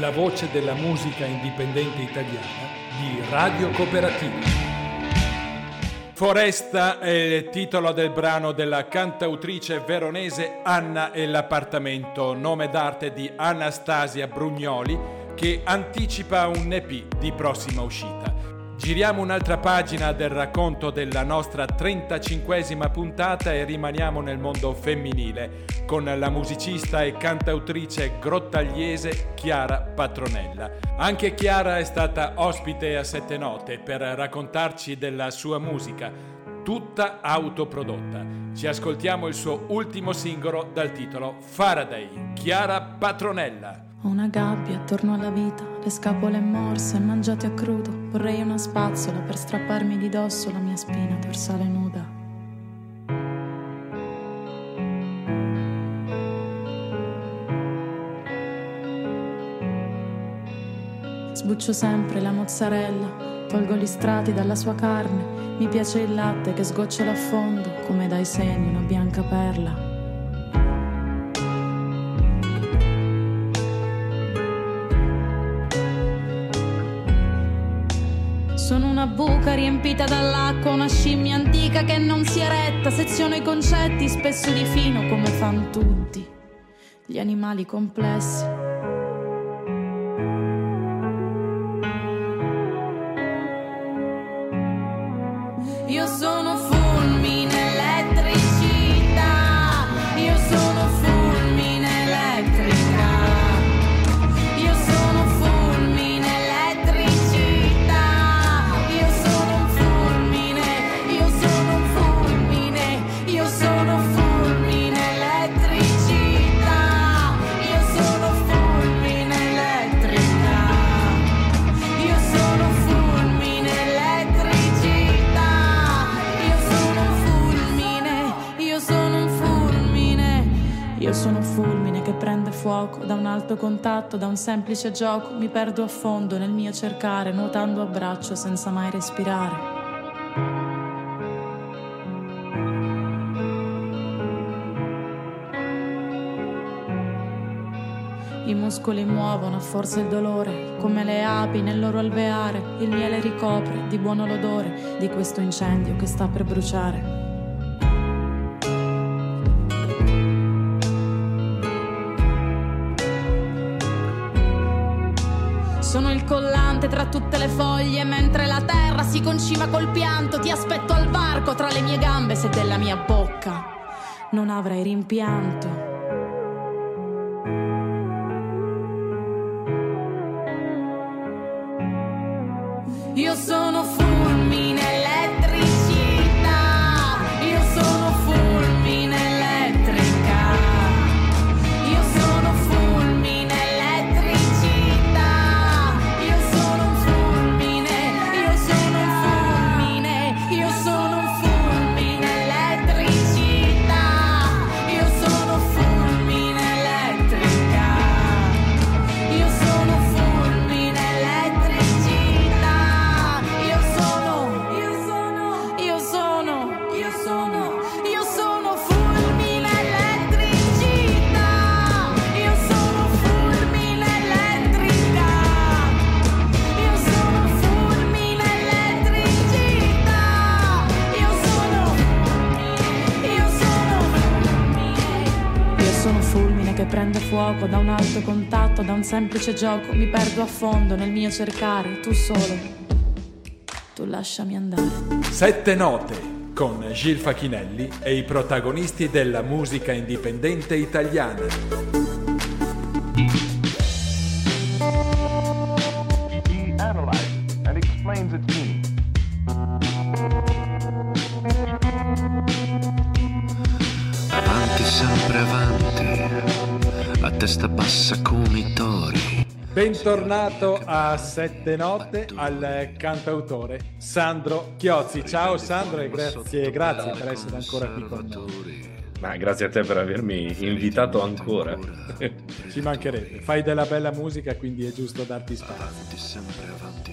la voce della musica indipendente italiana di Radio Cooperativa. Foresta è il titolo del brano della cantautrice veronese Anna e l'appartamento, nome d'arte di Anastasia Brugnoli, che anticipa un EP di prossima uscita. Giriamo un'altra pagina del racconto della nostra 35esima puntata e rimaniamo nel mondo femminile con la musicista e cantautrice grottagliese Chiara Patronella. Anche Chiara è stata ospite a Sette Note per raccontarci della sua musica, tutta autoprodotta. Ci ascoltiamo il suo ultimo singolo dal titolo Faraday, Chiara Patronella. Una gabbia attorno alla vita, le scapole morse, mangiate a crudo. Vorrei una spazzola per strapparmi di dosso la mia spina dorsale nuda. Sbuccio sempre la mozzarella, tolgo gli strati dalla sua carne. Mi piace il latte che sgocciola a fondo, come dai seni una bianca perla. Buca riempita dall'acqua, una scimmia antica che non si è retta, seziono i concetti spesso di fino come fanno tutti gli animali complessi. Fuoco da un alto contatto, da un semplice gioco, mi perdo a fondo nel mio cercare, nuotando a braccio senza mai respirare. I muscoli muovono a forza il dolore, come le api nel loro alveare, il miele ricopre di buono l'odore di questo incendio che sta per bruciare. Collante tra tutte le foglie, mentre la terra si concima col pianto. Ti aspetto al varco tra le mie gambe, se della mia bocca non avrai rimpianto. Un semplice gioco, mi perdo a fondo nel mio cercare, tu solo. Tu lasciami andare. Sette note con Gil Facchinelli e i protagonisti della musica indipendente italiana. Testa bassa come i tori. Bentornato a Sette Note al cantautore Sandro Chiozzi. Ciao Sandro e grazie, grazie per essere ancora qui con noi. Ma grazie a te per avermi invitato ancora. Ci mancherebbe. Fai della bella musica, quindi è giusto darti spazio.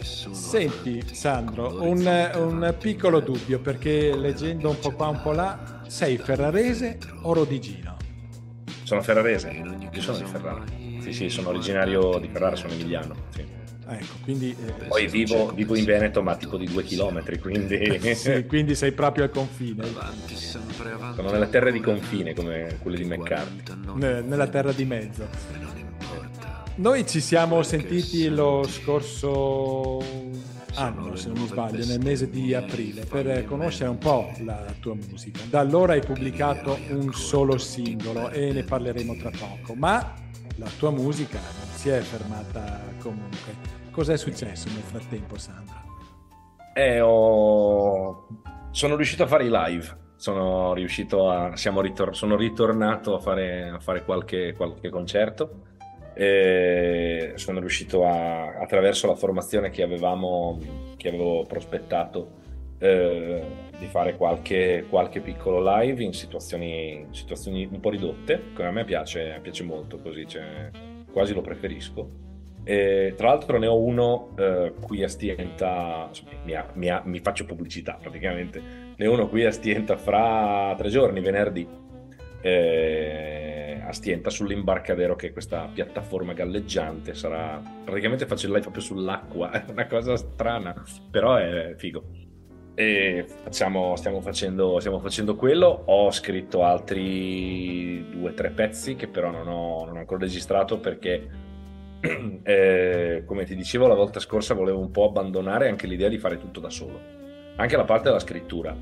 Senti Sandro, un, un piccolo dubbio perché leggendo un po' qua un po' là, sei ferrarese o rodigino? Sono ferrarese, io sono di Ferrara. Sì, sì, sono originario di Ferrara, sono emiliano. sì. Ecco, quindi... eh, Poi vivo, vivo in Veneto, ma tipo di due chilometri, quindi sì, quindi sei proprio al confine, sono nelle terre di confine come quelle di McCarthy. ne- nella terra di mezzo. Noi ci siamo sentiti lo scorso anno, se non mi sbaglio, nel mese di aprile, per conoscere un po' la tua musica. Da allora hai pubblicato un solo singolo e ne parleremo tra poco, ma la tua musica non si è fermata comunque. Cos'è successo nel frattempo, Sandro? Eh, ho- sono riuscito a fare i live. Sono riuscito a. Siamo ritor- sono ritornato a fare, a fare qualche, qualche concerto. E sono riuscito a, attraverso la formazione che avevamo, che avevo prospettato, eh, di fare qualche, qualche piccolo live in situazioni, situazioni un po' ridotte, che a me piace, piace molto così, cioè, quasi lo preferisco. E, tra l'altro ne ho uno eh, qui a Stienta, mi, ha- mi ha- mi faccio pubblicità praticamente, ne ho uno qui a Stienta fra tre giorni, venerdì, eh, a Stienta sull'imbarcadero che è questa piattaforma galleggiante, sarà praticamente faccio il live proprio sull'acqua, è una cosa strana, però è figo. E facciamo, stiamo, facendo, stiamo facendo quello. Ho scritto altri due o tre pezzi che però non ho, non ho ancora registrato perché, eh, come ti dicevo la volta scorsa, volevo un po' abbandonare anche l'idea di fare tutto da solo, anche la parte della scrittura,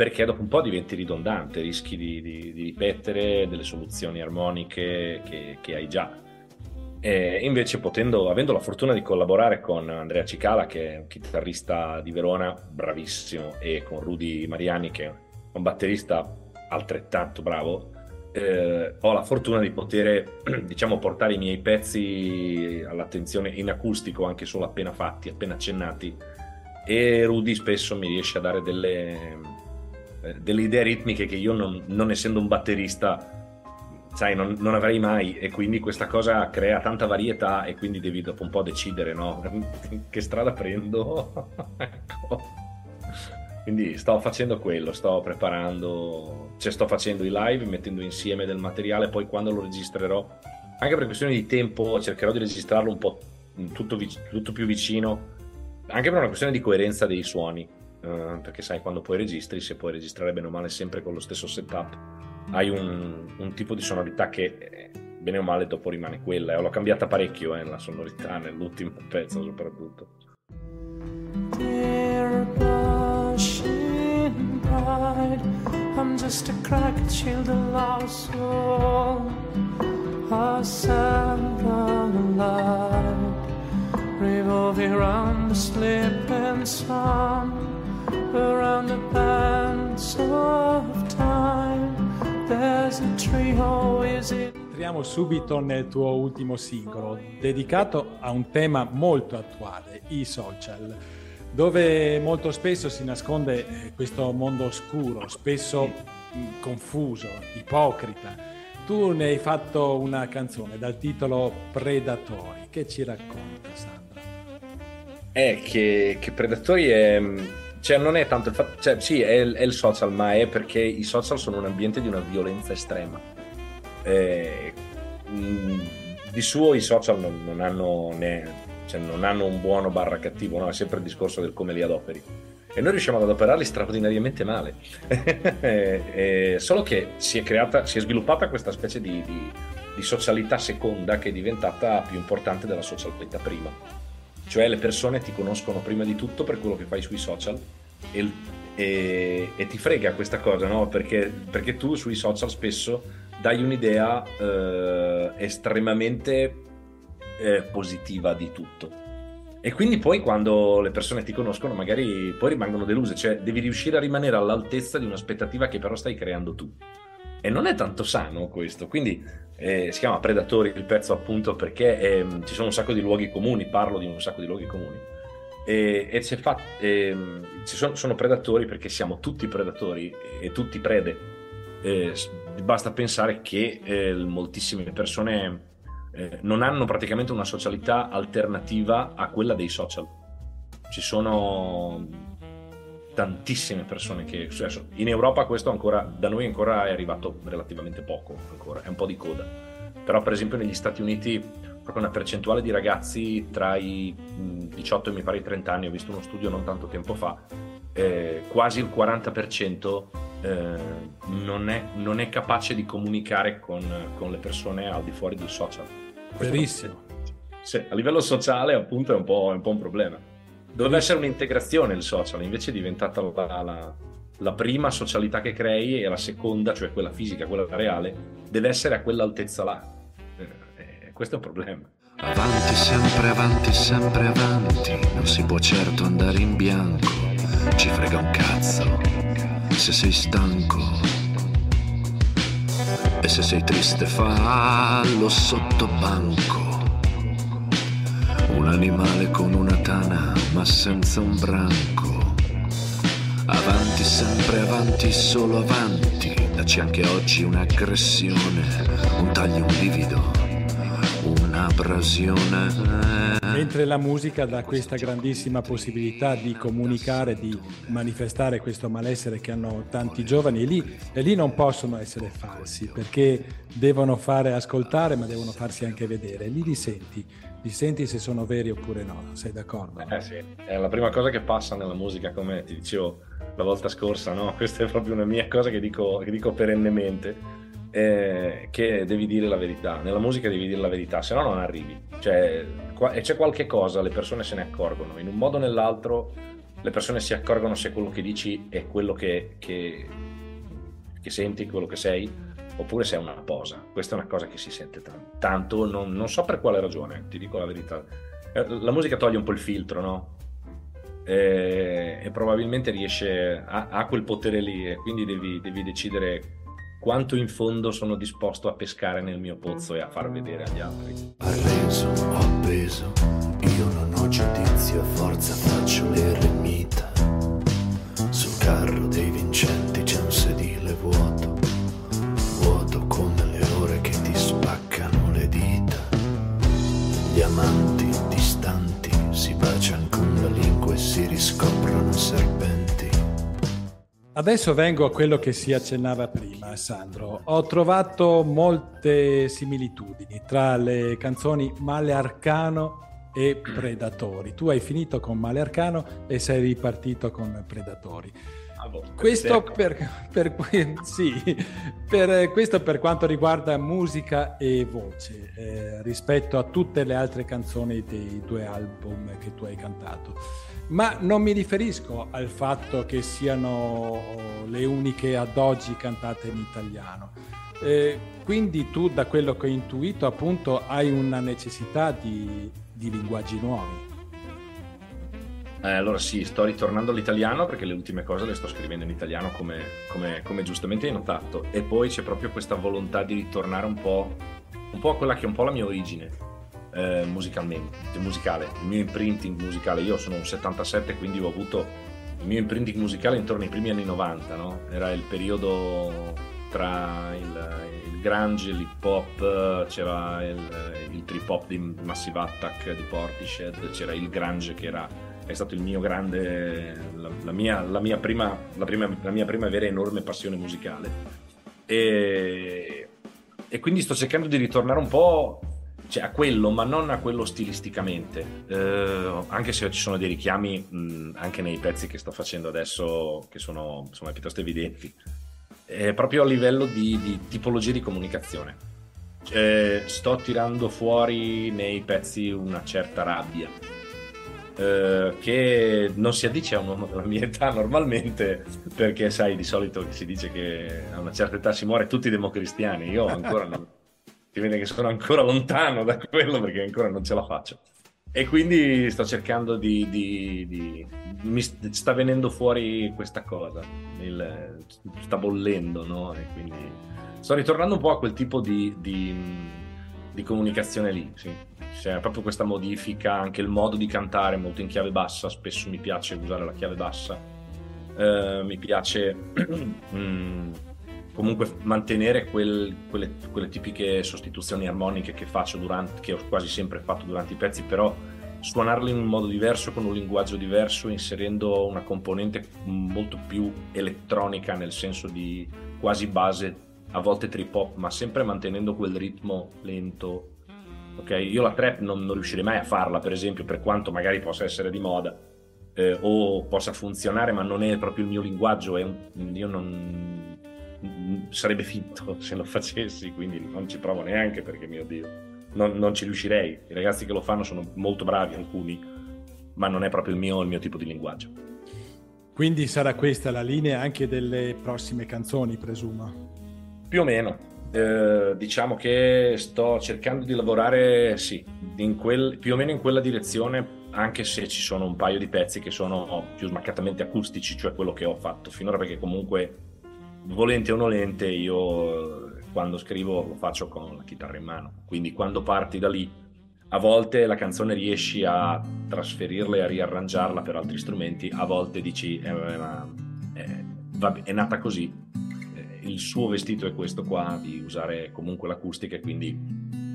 perché dopo un po' diventi ridondante, rischi di, di- di ripetere delle soluzioni armoniche che, che hai già. E invece, potendo, avendo la fortuna di collaborare con Andrea Cicala, che è un chitarrista di Verona, bravissimo, e con Rudy Mariani, che è un batterista altrettanto bravo, eh, ho la fortuna di poter, diciamo, portare i miei pezzi all'attenzione in acustico, anche solo appena fatti, appena accennati, e Rudy spesso mi riesce a dare delle, delle idee ritmiche che io, non, non essendo un batterista, sai, non, non avrei mai e quindi questa cosa crea tanta varietà e quindi devi dopo un po' decidere, no? che strada prendo? ecco. Quindi sto facendo quello, sto preparando, cioè sto facendo i live, mettendo insieme del materiale, poi quando lo registrerò, anche per questione di tempo, cercherò di registrarlo un po' tutto, tutto più vicino, anche per una questione di coerenza dei suoni, eh, perché sai, quando poi registri, se puoi registrare bene o male sempre con lo stesso setup, hai un, un tipo di sonorità che eh, bene o male dopo rimane quella, e l'ho cambiata parecchio eh, la sonorità nell'ultimo pezzo soprattutto. Dear I'm just a cracked child, a lost soul. Assemble the light, revolving around the sleeping sun, around the bends of time. There's a tree, oh, is it? Entriamo subito nel tuo ultimo singolo, dedicato a un tema molto attuale, i social, dove molto spesso si nasconde eh, questo mondo oscuro, spesso confuso, ipocrita. Tu ne hai fatto una canzone dal titolo Predatori, che ci racconta Sandra? È che, che Predatori è... Cioè, non è tanto il fatto... Cioè, sì, è, è il social, ma è perché i social sono un ambiente di una violenza estrema. Eh, di suo i social non, non hanno né, cioè, non hanno un buono barra cattivo, no? È sempre il discorso del come li adoperi. E noi riusciamo ad adoperarli straordinariamente male. Eh, solo che si è creata, si è sviluppata questa specie di, di- di socialità seconda che è diventata più importante della socialità prima. Cioè le persone ti conoscono prima di tutto per quello che fai sui social e, e- e ti frega questa cosa, no? Perché, perché tu sui social spesso dai un'idea eh, estremamente eh, positiva di tutto. E quindi poi quando le persone ti conoscono magari poi rimangono deluse, cioè devi riuscire a rimanere all'altezza di un'aspettativa che però stai creando tu. E non è tanto sano questo, quindi eh, si chiama Predatori il pezzo appunto perché ehm, ci sono un sacco di luoghi comuni, parlo di un sacco di luoghi comuni. E, e c'è fa- ehm, ci sono, sono predatori perché siamo tutti predatori e tutti prede. Eh, basta pensare che eh, moltissime persone eh, non hanno praticamente una socialità alternativa a quella dei social. Ci sono tantissime persone che cioè, in Europa questo ancora da noi ancora è arrivato relativamente poco ancora, è un po' di coda. Però per esempio negli Stati Uniti proprio una percentuale di ragazzi tra i mh, 18 e mi pare i 30 anni, ho visto uno studio non tanto tempo fa, eh, quasi il 40% eh, non, è, non è capace di comunicare con, con le persone al di fuori del social. Verissimo. sì, a livello sociale appunto è un po', è un, po un problema. Doveva essere un'integrazione il social, invece è diventata la, la- la prima socialità che crei e la seconda, cioè quella fisica, quella reale, deve essere a quell'altezza là. Eh, eh, questo è un problema. Avanti, sempre avanti, sempre avanti. Non si può certo andare in bianco. Ci frega un cazzo. Se sei stanco. E se sei triste, fallo sotto banco. Un animale con una tana, ma senza un branco. Avanti, sempre avanti, solo avanti. Dacci anche oggi un'aggressione, un taglio, un livido, un'abrasione. Mentre la musica dà questa grandissima possibilità di comunicare, di manifestare questo malessere che hanno tanti giovani e lì, e lì non possono essere falsi perché devono fare ascoltare ma devono farsi anche vedere. Lì li senti, li senti se sono veri oppure no, sei d'accordo? Eh sì, è la prima cosa che passa nella musica, come ti dicevo la volta scorsa, no? Questa è proprio una mia cosa che dico, che dico perennemente, eh, che devi dire la verità. Nella musica devi dire la verità, se no non arrivi. Cioè, qua- e c'è qualche cosa, le persone se ne accorgono. In un modo o nell'altro le persone si accorgono se quello che dici è quello che, che- che senti, quello che sei, oppure se è una posa. Questa è una cosa che si sente tan- tanto, non, non so per quale ragione, ti dico la verità. Eh, La musica toglie un po' il filtro, no? E, e probabilmente riesce, ha, ha quel potere lì e quindi devi, devi decidere quanto in fondo sono disposto a pescare nel mio pozzo e a far vedere agli altri. Arreso, appeso, io non ho giudizio, a forza faccio l'eremita. Sul carro dei vincenti amanti distanti si baciano con la lingua e si riscoprono serpenti. Adesso vengo a quello che si accennava prima, Sandro. Ho trovato molte similitudini tra le canzoni Male Arcano e Predatori. Tu hai finito con Male Arcano e sei ripartito con Predatori. Questo perfetto. per, per- sì, per- questo per quanto riguarda musica e voce, eh, rispetto a tutte le altre canzoni dei due album che tu hai cantato. Ma non mi riferisco al fatto che siano le uniche ad oggi cantate in italiano. Eh, quindi tu, da quello che ho intuito, appunto, hai una necessità di, di linguaggi nuovi. Eh, allora sì, sto ritornando all'italiano perché le ultime cose le sto scrivendo in italiano come, come- come giustamente hai notato e poi c'è proprio questa volontà di ritornare un po', un po' a quella che è un po' la mia origine eh, musicalmente, musicale, il mio imprinting musicale. Io sono un 77 quindi ho avuto il mio imprinting musicale intorno ai primi anni 90, no? Era il periodo tra il, il grunge, l'hip hop, c'era il, il trip hop di Massive Attack, di Portishead, c'era il grunge che era è grande, la, la mia, la, mia prima, prima, la mia prima vera enorme passione musicale. E, e quindi sto cercando di ritornare un po' cioè, a quello, ma non a quello stilisticamente, Eh, anche se ci sono dei richiami mh, anche nei pezzi che sto facendo adesso che sono insomma, piuttosto evidenti, È proprio a livello di, di tipologia di comunicazione. Eh, sto tirando fuori nei pezzi una certa rabbia eh, che non si addice a un uomo della mia età normalmente perché sai di solito si dice che a una certa età si muore tutti democristiani io ancora non si vede che sono ancora lontano da quello perché ancora non ce la faccio e quindi sto cercando di, di- di- mi st- sta venendo fuori questa cosa il- sta bollendo no? e quindi sto ritornando un po' a quel tipo di- di comunicazione lì sì. C'è proprio questa modifica anche il modo di cantare molto in chiave bassa spesso mi piace usare la chiave bassa Eh, mi piace mm, comunque mantenere quel- quelle, quelle tipiche sostituzioni armoniche che faccio durante, che ho quasi sempre fatto durante i pezzi, però suonarle in un modo diverso, con un linguaggio diverso, inserendo una componente molto più elettronica nel senso di quasi base, a volte trip hop, ma sempre mantenendo quel ritmo lento. Ok, io la trap non, non riuscirei mai a farla, per esempio, per quanto magari possa essere di moda eh, o possa funzionare, ma non è proprio il mio linguaggio. Un- io non sarebbe finto se lo facessi, quindi non ci provo neanche perché, mio Dio, non, non ci riuscirei. I ragazzi che lo fanno sono molto bravi, alcuni, ma non è proprio il mio, il mio tipo di linguaggio. Quindi sarà questa la linea anche delle prossime canzoni, presumo. Più o meno. Eh, diciamo che sto cercando di lavorare, sì, quel- più o meno in quella direzione, anche se ci sono un paio di pezzi che sono più smaccatamente acustici, cioè quello che ho fatto finora, perché comunque, volente o nolente, io eh, quando scrivo lo faccio con la chitarra in mano. Quindi quando parti da lì, a volte la canzone riesci a trasferirla e a riarrangiarla per altri strumenti, a volte dici, eh, eh, è nata così, il suo vestito è questo qua, di usare comunque l'acustica e quindi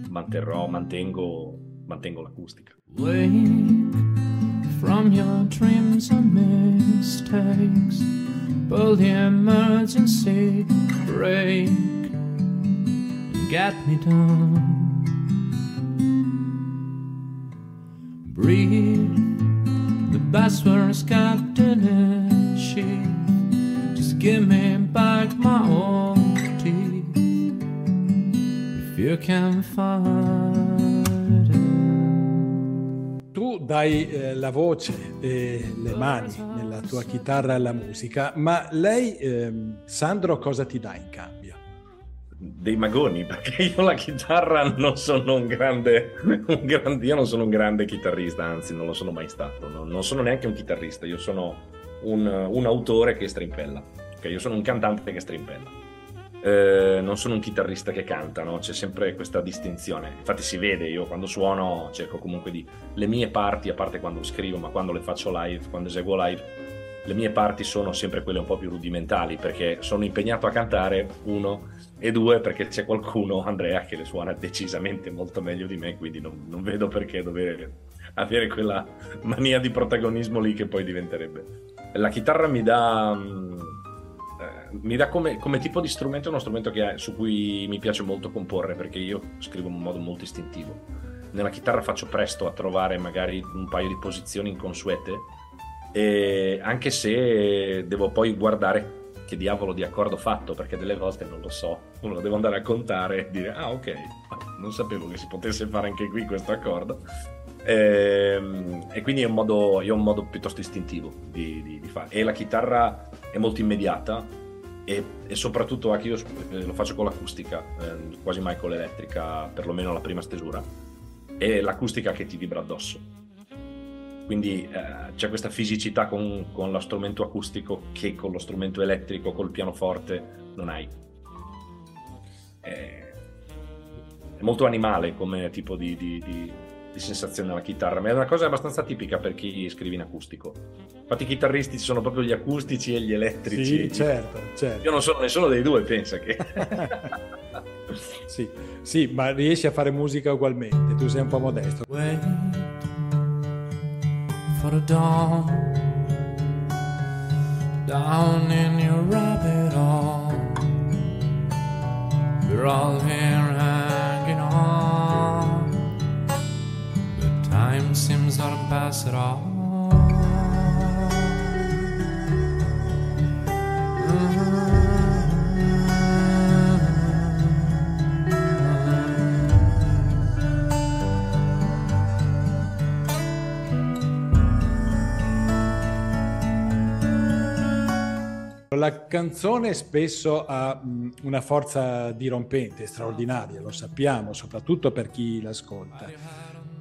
manterrò, mantengo, mantengo l'acustica. Wake from your dreams and mistakes. Pull the emergency brake. Get me down. Breathe. The best words sheath. Just give me back my old teeth. If you can find it. Tu dai eh, la voce e le mani nella tua chitarra alla musica, ma lei, ehm, Sandro, cosa ti dà in cambio? Dei magoni, perché io la chitarra non sono un grande, un grande- io non sono un grande chitarrista, anzi non lo sono mai stato, non, non sono neanche un chitarrista, io sono un, un autore che strimpella, io sono un cantante che strimpella. Eh, non sono un chitarrista che canta, no? c'è sempre questa distinzione. Infatti si vede, io quando suono cerco comunque di... Le mie parti, a parte quando scrivo, ma quando le faccio live, quando eseguo live, le mie parti sono sempre quelle un po' più rudimentali perché sono impegnato a cantare, uno, e due, perché c'è qualcuno, Andrea, che le suona decisamente molto meglio di me, quindi non, non vedo perché dover avere quella mania di protagonismo lì che poi diventerebbe. La chitarra mi dà... mi dà come, come tipo di strumento è uno strumento che- su cui mi piace molto comporre perché io scrivo in modo molto istintivo. Nella chitarra faccio presto a trovare magari un paio di posizioni inconsuete, e anche se devo poi guardare che diavolo di accordo ho fatto perché delle volte non lo so, uno devo andare a contare e dire ah ok, non sapevo che si potesse fare anche qui questo accordo. Ehm, e quindi è un modo, io ho un modo piuttosto istintivo di, di- di fare. E la chitarra è molto immediata e, e soprattutto anche io eh, lo faccio con l'acustica, eh, quasi mai con l'elettrica, perlomeno la prima stesura. E l'acustica che ti vibra addosso. Quindi eh, c'è questa fisicità con, con lo strumento acustico che con lo strumento elettrico, col pianoforte, non hai. È, è molto animale come tipo di, di- di- di sensazione alla chitarra, ma è una cosa abbastanza tipica per chi scrive in acustico. Infatti i chitarristi ci sono proprio gli acustici e gli elettrici. Sì, certo, certo. Io non sono nessuno dei due, pensa che... Sì, sì, ma riesci a fare musica ugualmente, tu sei un po' modesto. Wait for the dawn down in your rabbit hole. We're all here hanging seems not pass at all. La canzone spesso ha mh, una forza dirompente, straordinaria, lo sappiamo, soprattutto per chi l'ascolta.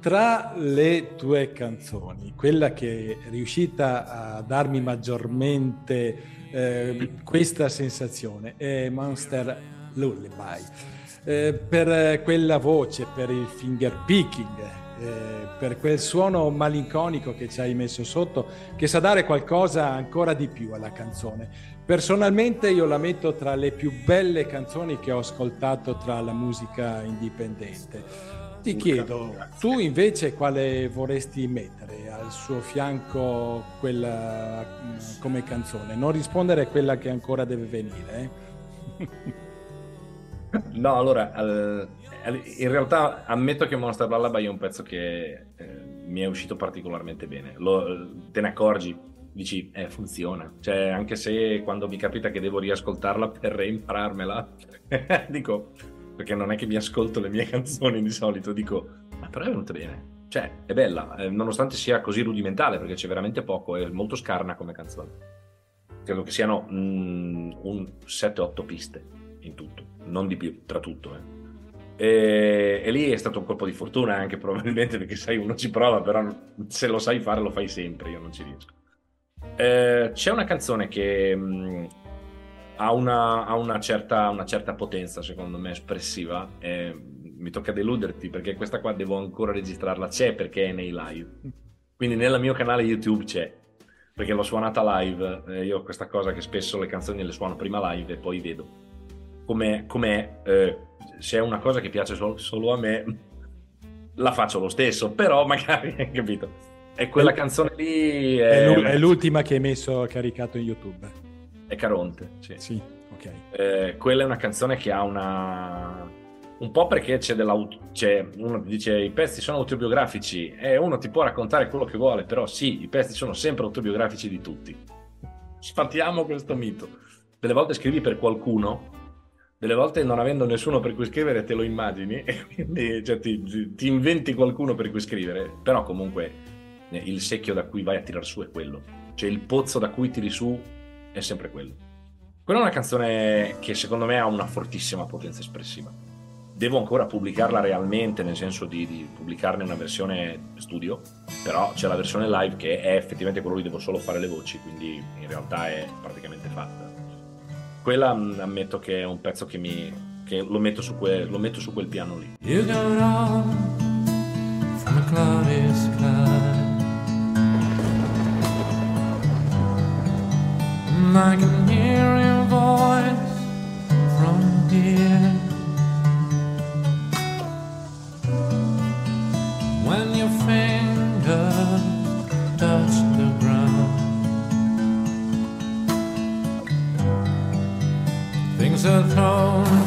Tra le tue canzoni, quella che è riuscita a darmi maggiormente eh, questa sensazione è Monster Lullaby. Eh, per quella voce, per il finger picking, eh, per quel suono malinconico che ci hai messo sotto, che sa dare qualcosa ancora di più alla canzone. Personalmente io la metto tra le più belle canzoni che ho ascoltato tra la musica indipendente. Ti chiedo, tu invece quale vorresti mettere al suo fianco quella mh, come canzone? Non rispondere a quella che ancora deve venire. eh? No, allora, in realtà ammetto che Monster Lullaby è un pezzo che eh, mi è uscito particolarmente bene. Lo- te ne accorgi, dici, eh, funziona. Cioè, anche se quando mi capita che devo riascoltarla per reimpararmela, dico, perché non è che mi ascolto le mie canzoni di solito, dico, ma però è venuta bene. Cioè, è bella, eh, nonostante sia così rudimentale, perché c'è veramente poco, è molto scarna come canzone. Credo che siano mm, un 7-8 piste in tutto, non di più, tra tutto. eh. E, e lì è stato un colpo di fortuna anche probabilmente perché sai uno ci prova, però se lo sai fare lo fai sempre, io non ci riesco. Eh, c'è una canzone che mh, ha, una, ha una certa, una certa potenza, secondo me, espressiva. e mi tocca deluderti perché questa qua devo ancora registrarla. C'è perché è nei live. Quindi nel mio canale YouTube c'è perché l'ho suonata live. eh, io ho questa cosa che spesso le canzoni le suono prima live e poi vedo come com'è. eh, se è una cosa che piace sol- solo a me, la faccio lo stesso, però magari, hai capito? E quella canzone lì È, è l'ultima che hai messo caricato in YouTube. È Caronte, sì. Sì, ok. Eh, quella è una canzone che ha una... Un po' perché c'è dell'auto... C'è... Uno dice i pezzi sono autobiografici e uno ti può raccontare quello che vuole, però sì, i pezzi sono sempre autobiografici di tutti. Sfattiamo questo mito. Delle volte scrivi per qualcuno, delle volte non avendo nessuno per cui scrivere te lo immagini e quindi cioè, ti, ti- ti inventi qualcuno per cui scrivere, però comunque eh, il secchio da cui vai a tirar su è quello. Cioè il pozzo da cui tiri su è sempre quello. Quella è una canzone che secondo me ha una fortissima potenza espressiva. Devo ancora pubblicarla realmente, nel senso di, di pubblicarne una versione studio, però c'è la versione live che è effettivamente quello lì, devo solo fare le voci, quindi in realtà è praticamente fatta. Quella mh, ammetto che è un pezzo che mi... che lo metto su, que- lo metto su quel piano lì. You go down from a cloudy sky. I can hear your voice from here. When your fingers touch the ground, things are thrown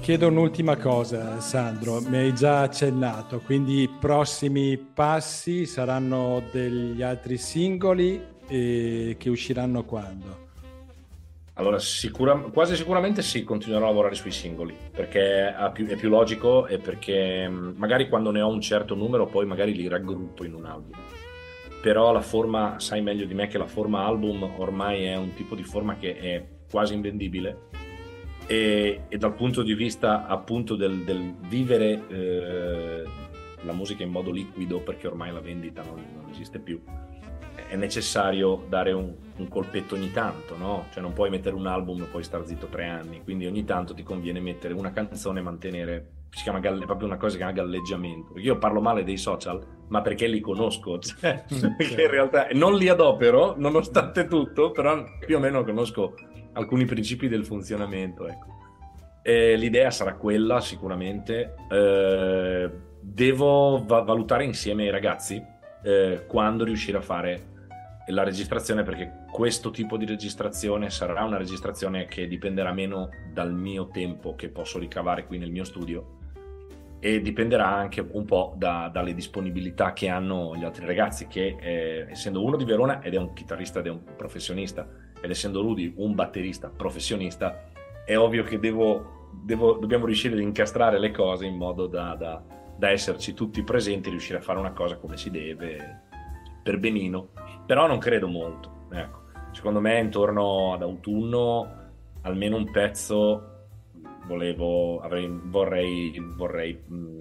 chiedo un'ultima cosa, Sandro, mi hai già accennato, quindi i prossimi passi saranno degli altri singoli eh, che usciranno quando? Allora, sicura- quasi sicuramente sì, continuerò a lavorare sui singoli, perché ha più- è più logico e perché mh, magari quando ne ho un certo numero poi magari li raggruppo in un album. Però la forma, sai meglio di me che la forma album ormai è un tipo di forma che è quasi invendibile e, e dal punto di vista appunto del, del vivere eh, la musica in modo liquido, perché ormai la vendita non, non esiste più, è necessario dare un, un colpetto ogni tanto, no? Cioè non puoi mettere un album e poi star zitto tre anni, quindi ogni tanto ti conviene mettere una canzone e mantenere, si chiama galle- proprio una cosa che si chiama galleggiamento. Io parlo male dei social, ma perché li conosco, cioè, perché in realtà non li adopero, nonostante tutto, però più o meno conosco alcuni principi del funzionamento, ecco. E l'idea sarà quella sicuramente. Eh, devo va- valutare insieme ai ragazzi eh, quando riuscire a fare la registrazione perché questo tipo di registrazione sarà una registrazione che dipenderà meno dal mio tempo che posso ricavare qui nel mio studio e dipenderà anche un po' da- dalle disponibilità che hanno gli altri ragazzi che eh, essendo uno di Verona ed è un chitarrista ed è un professionista ed essendo Rudy un batterista professionista è ovvio che devo, devo- dobbiamo riuscire ad incastrare le cose in modo da, da- da esserci tutti presenti riuscire a fare una cosa come si deve per benino però non credo molto ecco. secondo me intorno ad autunno almeno un pezzo volevo avrei, vorrei vorrei mh,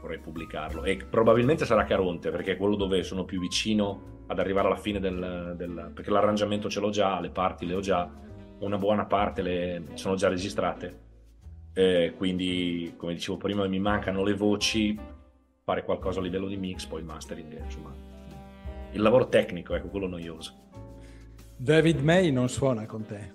vorrei pubblicarlo e probabilmente sarà Caronte perché è quello dove sono più vicino ad arrivare alla fine del, del- perché l'arrangiamento ce l'ho già le parti le ho già una buona parte le sono già registrate Eh, quindi come dicevo prima mi mancano le voci fare qualcosa a livello di mix poi mastering insomma il lavoro tecnico ecco quello noioso David May non suona con te.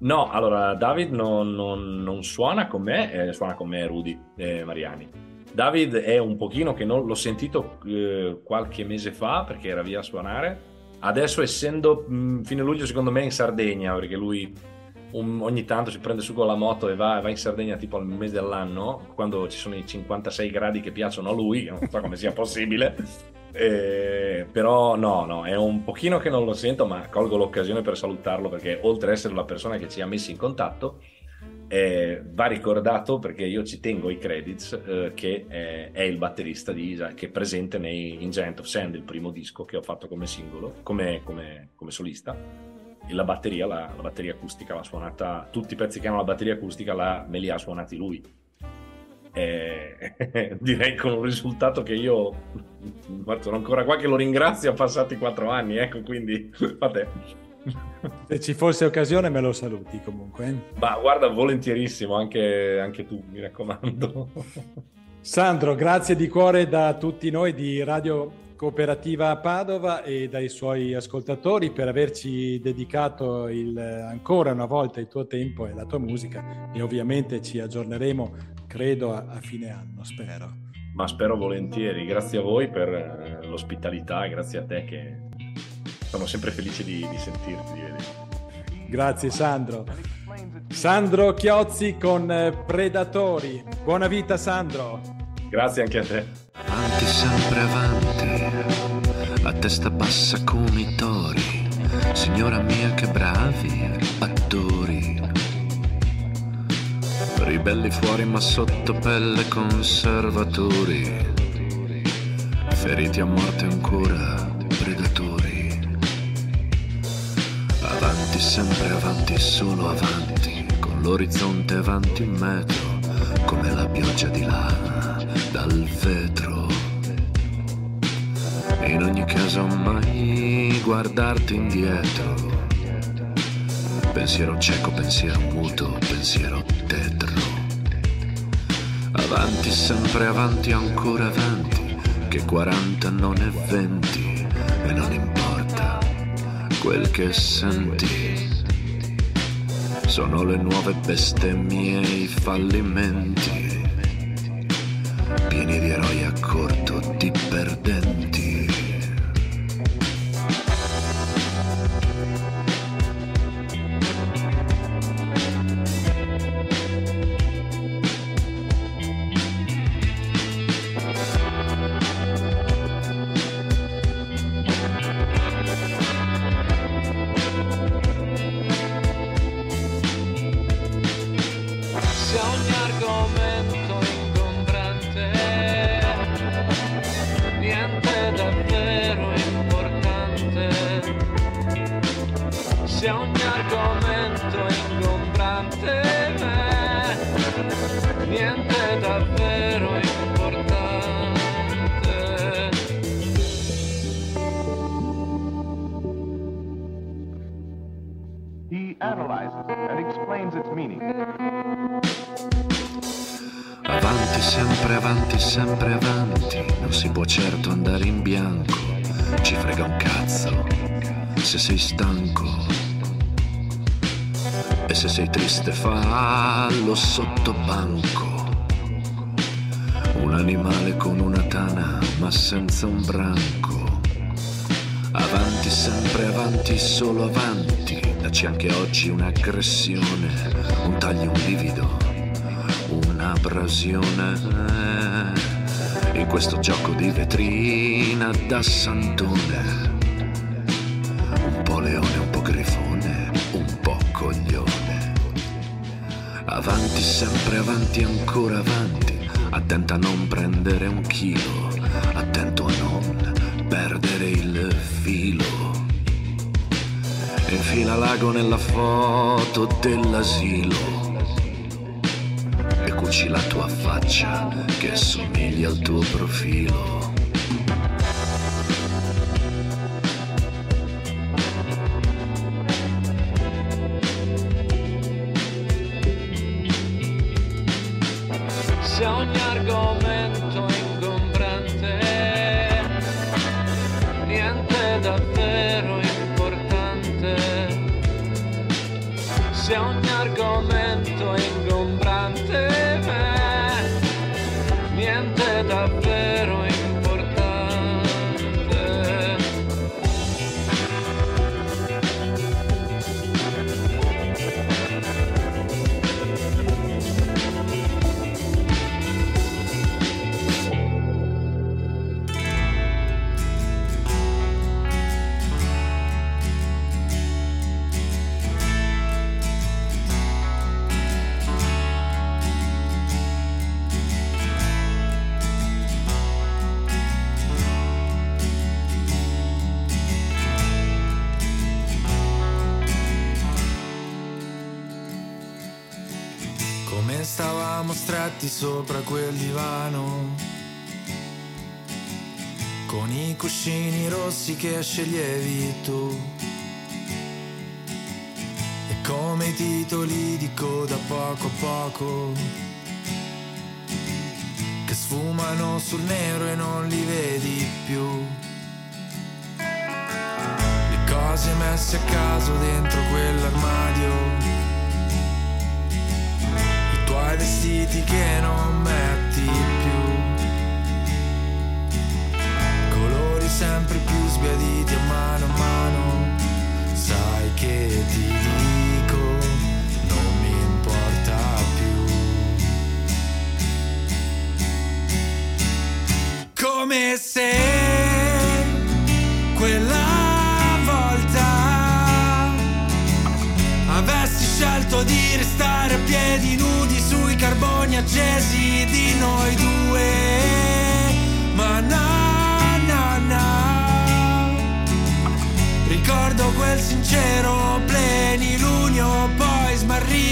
No, allora David non, non- non suona con me, eh, suona con me Rudy eh, Mariani. David è un pochino che non l'ho sentito eh, qualche mese fa perché era via a suonare. Adesso essendo mh, fine luglio secondo me è in Sardegna perché lui un- ogni tanto si prende su con la moto e va, va in Sardegna tipo al mese dell'anno quando ci sono i 56 gradi che piacciono a lui, non so come sia possibile. Eh, però no, no, è un pochino che non lo sento, ma colgo l'occasione per salutarlo perché oltre ad essere la persona che ci ha messi in contatto, eh, va ricordato perché io ci tengo i credits eh, che eh, è il batterista di Isa che è presente nei, in Giant of Sand, il primo disco che ho fatto come singolo, come, come- come solista. E la batteria, la, la batteria acustica l'ha suonata, tutti i pezzi che hanno la batteria acustica la- me li ha suonati lui. Eh, direi con un risultato che io sono ancora qua che lo ringrazio, passati quattro anni, ecco quindi fate. Se ci fosse occasione me lo saluti comunque. eh. Ma guarda, volentierissimo, anche, anche tu, mi raccomando. Sandro, grazie di cuore da tutti noi di Radio Cooperativa Padova e dai suoi ascoltatori per averci dedicato il- ancora una volta il tuo tempo e la tua musica e ovviamente ci aggiorneremo, credo, a, a fine anno, spero. Ma spero volentieri, grazie a voi per eh, l'ospitalità, grazie a te che sono sempre felice di, di sentirti, di vederti. Grazie Sandro. Sandro Chiozzi con eh, Predatori. Buona vita Sandro. Grazie anche a te. Avanti, sempre avanti, a testa bassa come i tori. Signora mia, che bravi attori. Ribelli fuori, ma sotto pelle conservatori. Feriti a morte ancora, sempre avanti, solo avanti, con l'orizzonte avanti un metro, come la pioggia di lana dal vetro. In ogni caso mai guardarti indietro. Pensiero cieco, pensiero muto, pensiero tetro. Avanti, sempre avanti, ancora avanti, che 40 non è 20 e non importa quel che senti. Sono le nuove bestemmie e i fallimenti, sei stanco e se sei triste fallo sottobanco. Un animale con una tana ma senza un branco. Avanti, sempre avanti, solo avanti. Dacci anche oggi un'aggressione, un taglio, un livido, un'abrasione. In questo gioco di vetrina da santone Avanti, sempre avanti, ancora avanti, attenta a non prendere un chilo, attento a non perdere il filo. Infila l'ago nella foto dell'asilo e cuci la tua faccia che somiglia al tuo profilo.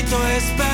esto es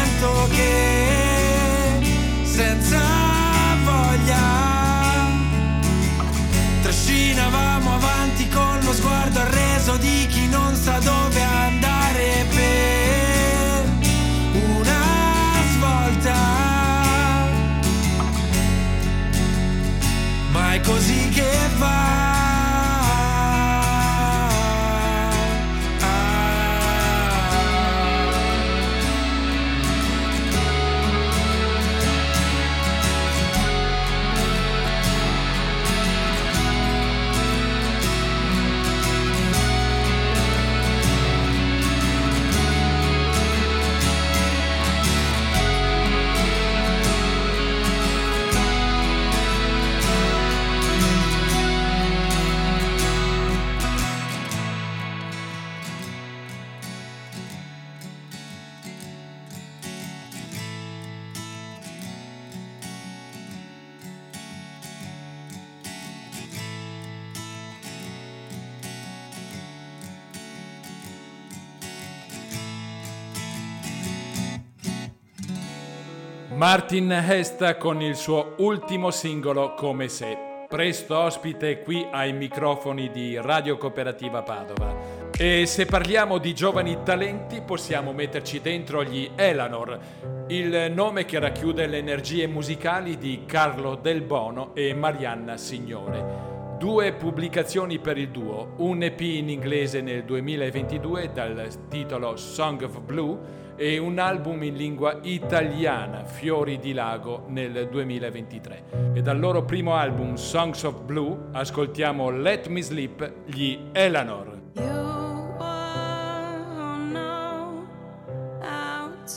Martin Hesta con il suo ultimo singolo Come se, presto ospite qui ai microfoni di Radio Cooperativa Padova. E se parliamo di giovani talenti possiamo metterci dentro gli Elanor, il nome che racchiude le energie musicali di Carlo Del Bono e Marianna Signore. Due pubblicazioni per il duo, un EP in inglese nel 2022 dal titolo Song of Blue e un album in lingua italiana, Fiori di Lago, nel 2023. E dal loro primo album Songs of Blue ascoltiamo Let Me Sleep, gli Eleanor.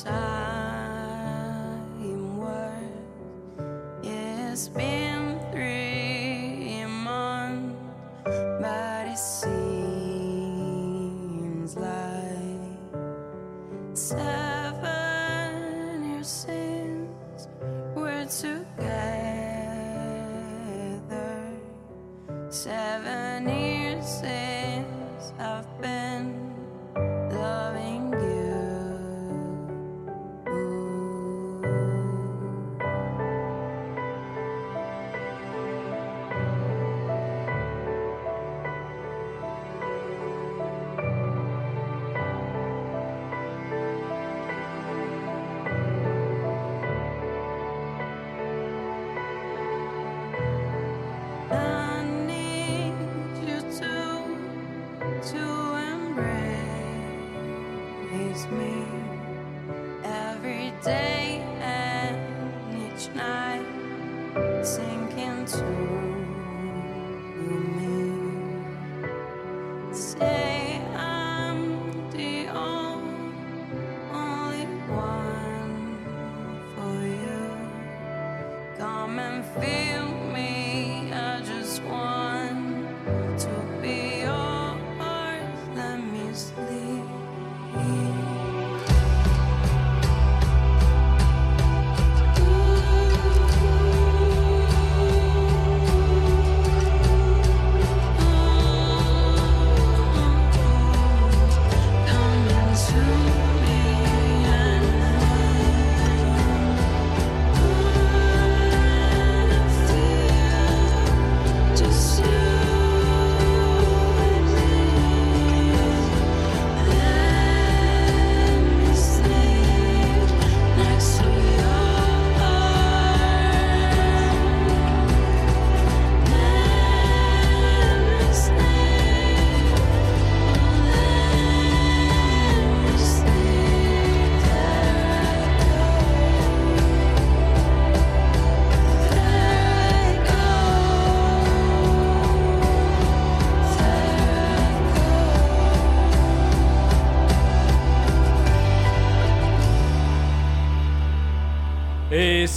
Time was it's been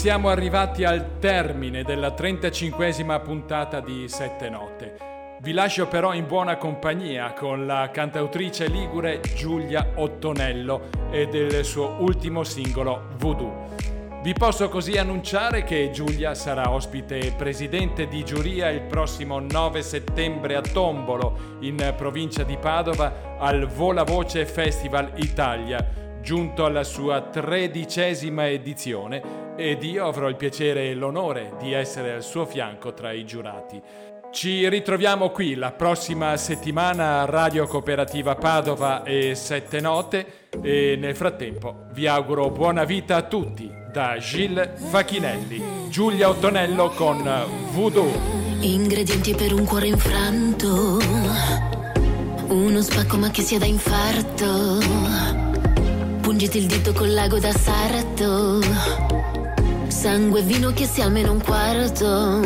siamo arrivati al termine della 35esima puntata di Sette Note. Vi lascio però in buona compagnia con la cantautrice ligure Giulia Ottonello e del suo ultimo singolo Voodoo. Vi posso così annunciare che Giulia sarà ospite presidente di giuria il prossimo 9 settembre a Tombolo, in provincia di Padova, al Vola Voce Festival Italia, giunto alla sua tredicesima edizione ed io avrò il piacere e l'onore di essere al suo fianco tra i giurati. Ci ritroviamo qui la prossima settimana a Radio Cooperativa Padova e Sette Note e nel frattempo vi auguro buona vita a tutti da Gilles Facchinelli, Giulia Ottonello con Voodoo. Ingredienti per un cuore infranto. Uno spacco ma che sia da infarto. Pungiti il dito col lago da sarto. Sangue e vino che sia almeno un quarto.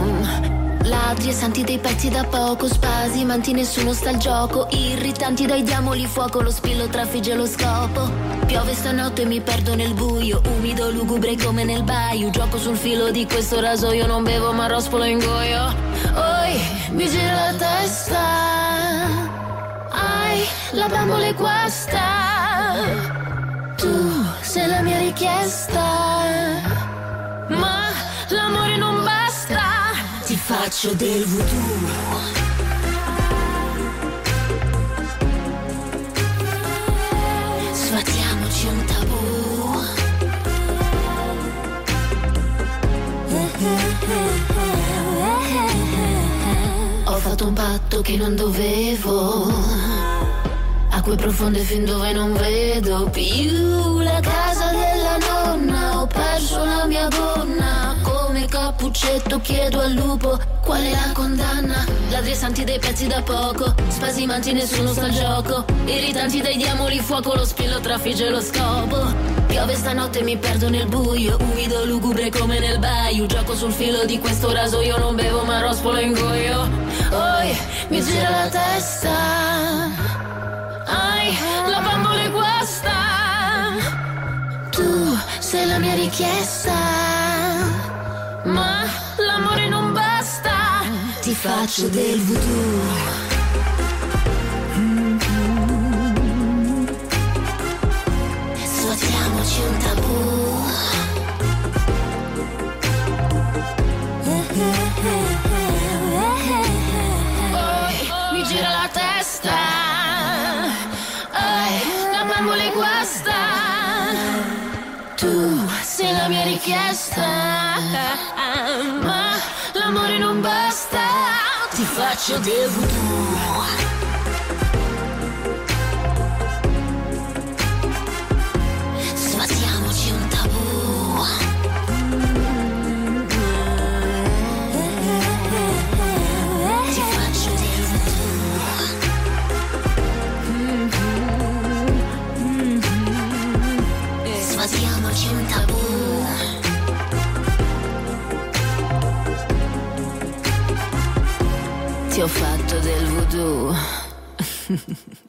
Ladri e santi dei pezzi da poco, spasimanti nessuno sta al gioco, irritanti dai diamoli fuoco, lo spillo trafigge lo scopo. Piove stanotte e mi perdo nel buio, umido, lugubre come nel baio, gioco sul filo di questo rasoio, non bevo ma rospolo in goio. Oi, mi gira la testa, ai, la bambola è questa, tu sei la mia richiesta, Faccio del voodoo. Sfattiamoci un tabù. Ho fatto un patto che non dovevo. A Acque profonde fin dove non vedo più la casa della nonna. Ho perso la mia donna Cappuccetto chiedo al lupo qual è la condanna. Ladri santi dei pezzi da poco, spasimanti nessuno sta al gioco. Irritanti dai diamoli, fuoco, lo spillo trafigge lo scopo. Piove stanotte mi perdo nel buio, umido lugubre come nel baio. Gioco sul filo di questo rasoio, non bevo ma rospolo in goio. Oi, mi gira la testa. Ai, la bambola è guasta. Tu sei la mia richiesta. Faccio del voodoo. Sfatiamoci un tabù. Mi gira la testa. La bambola è guasta. Tu sei la mia richiesta. Ma l'amore non basta. Ti faccio ho fatto del voodoo.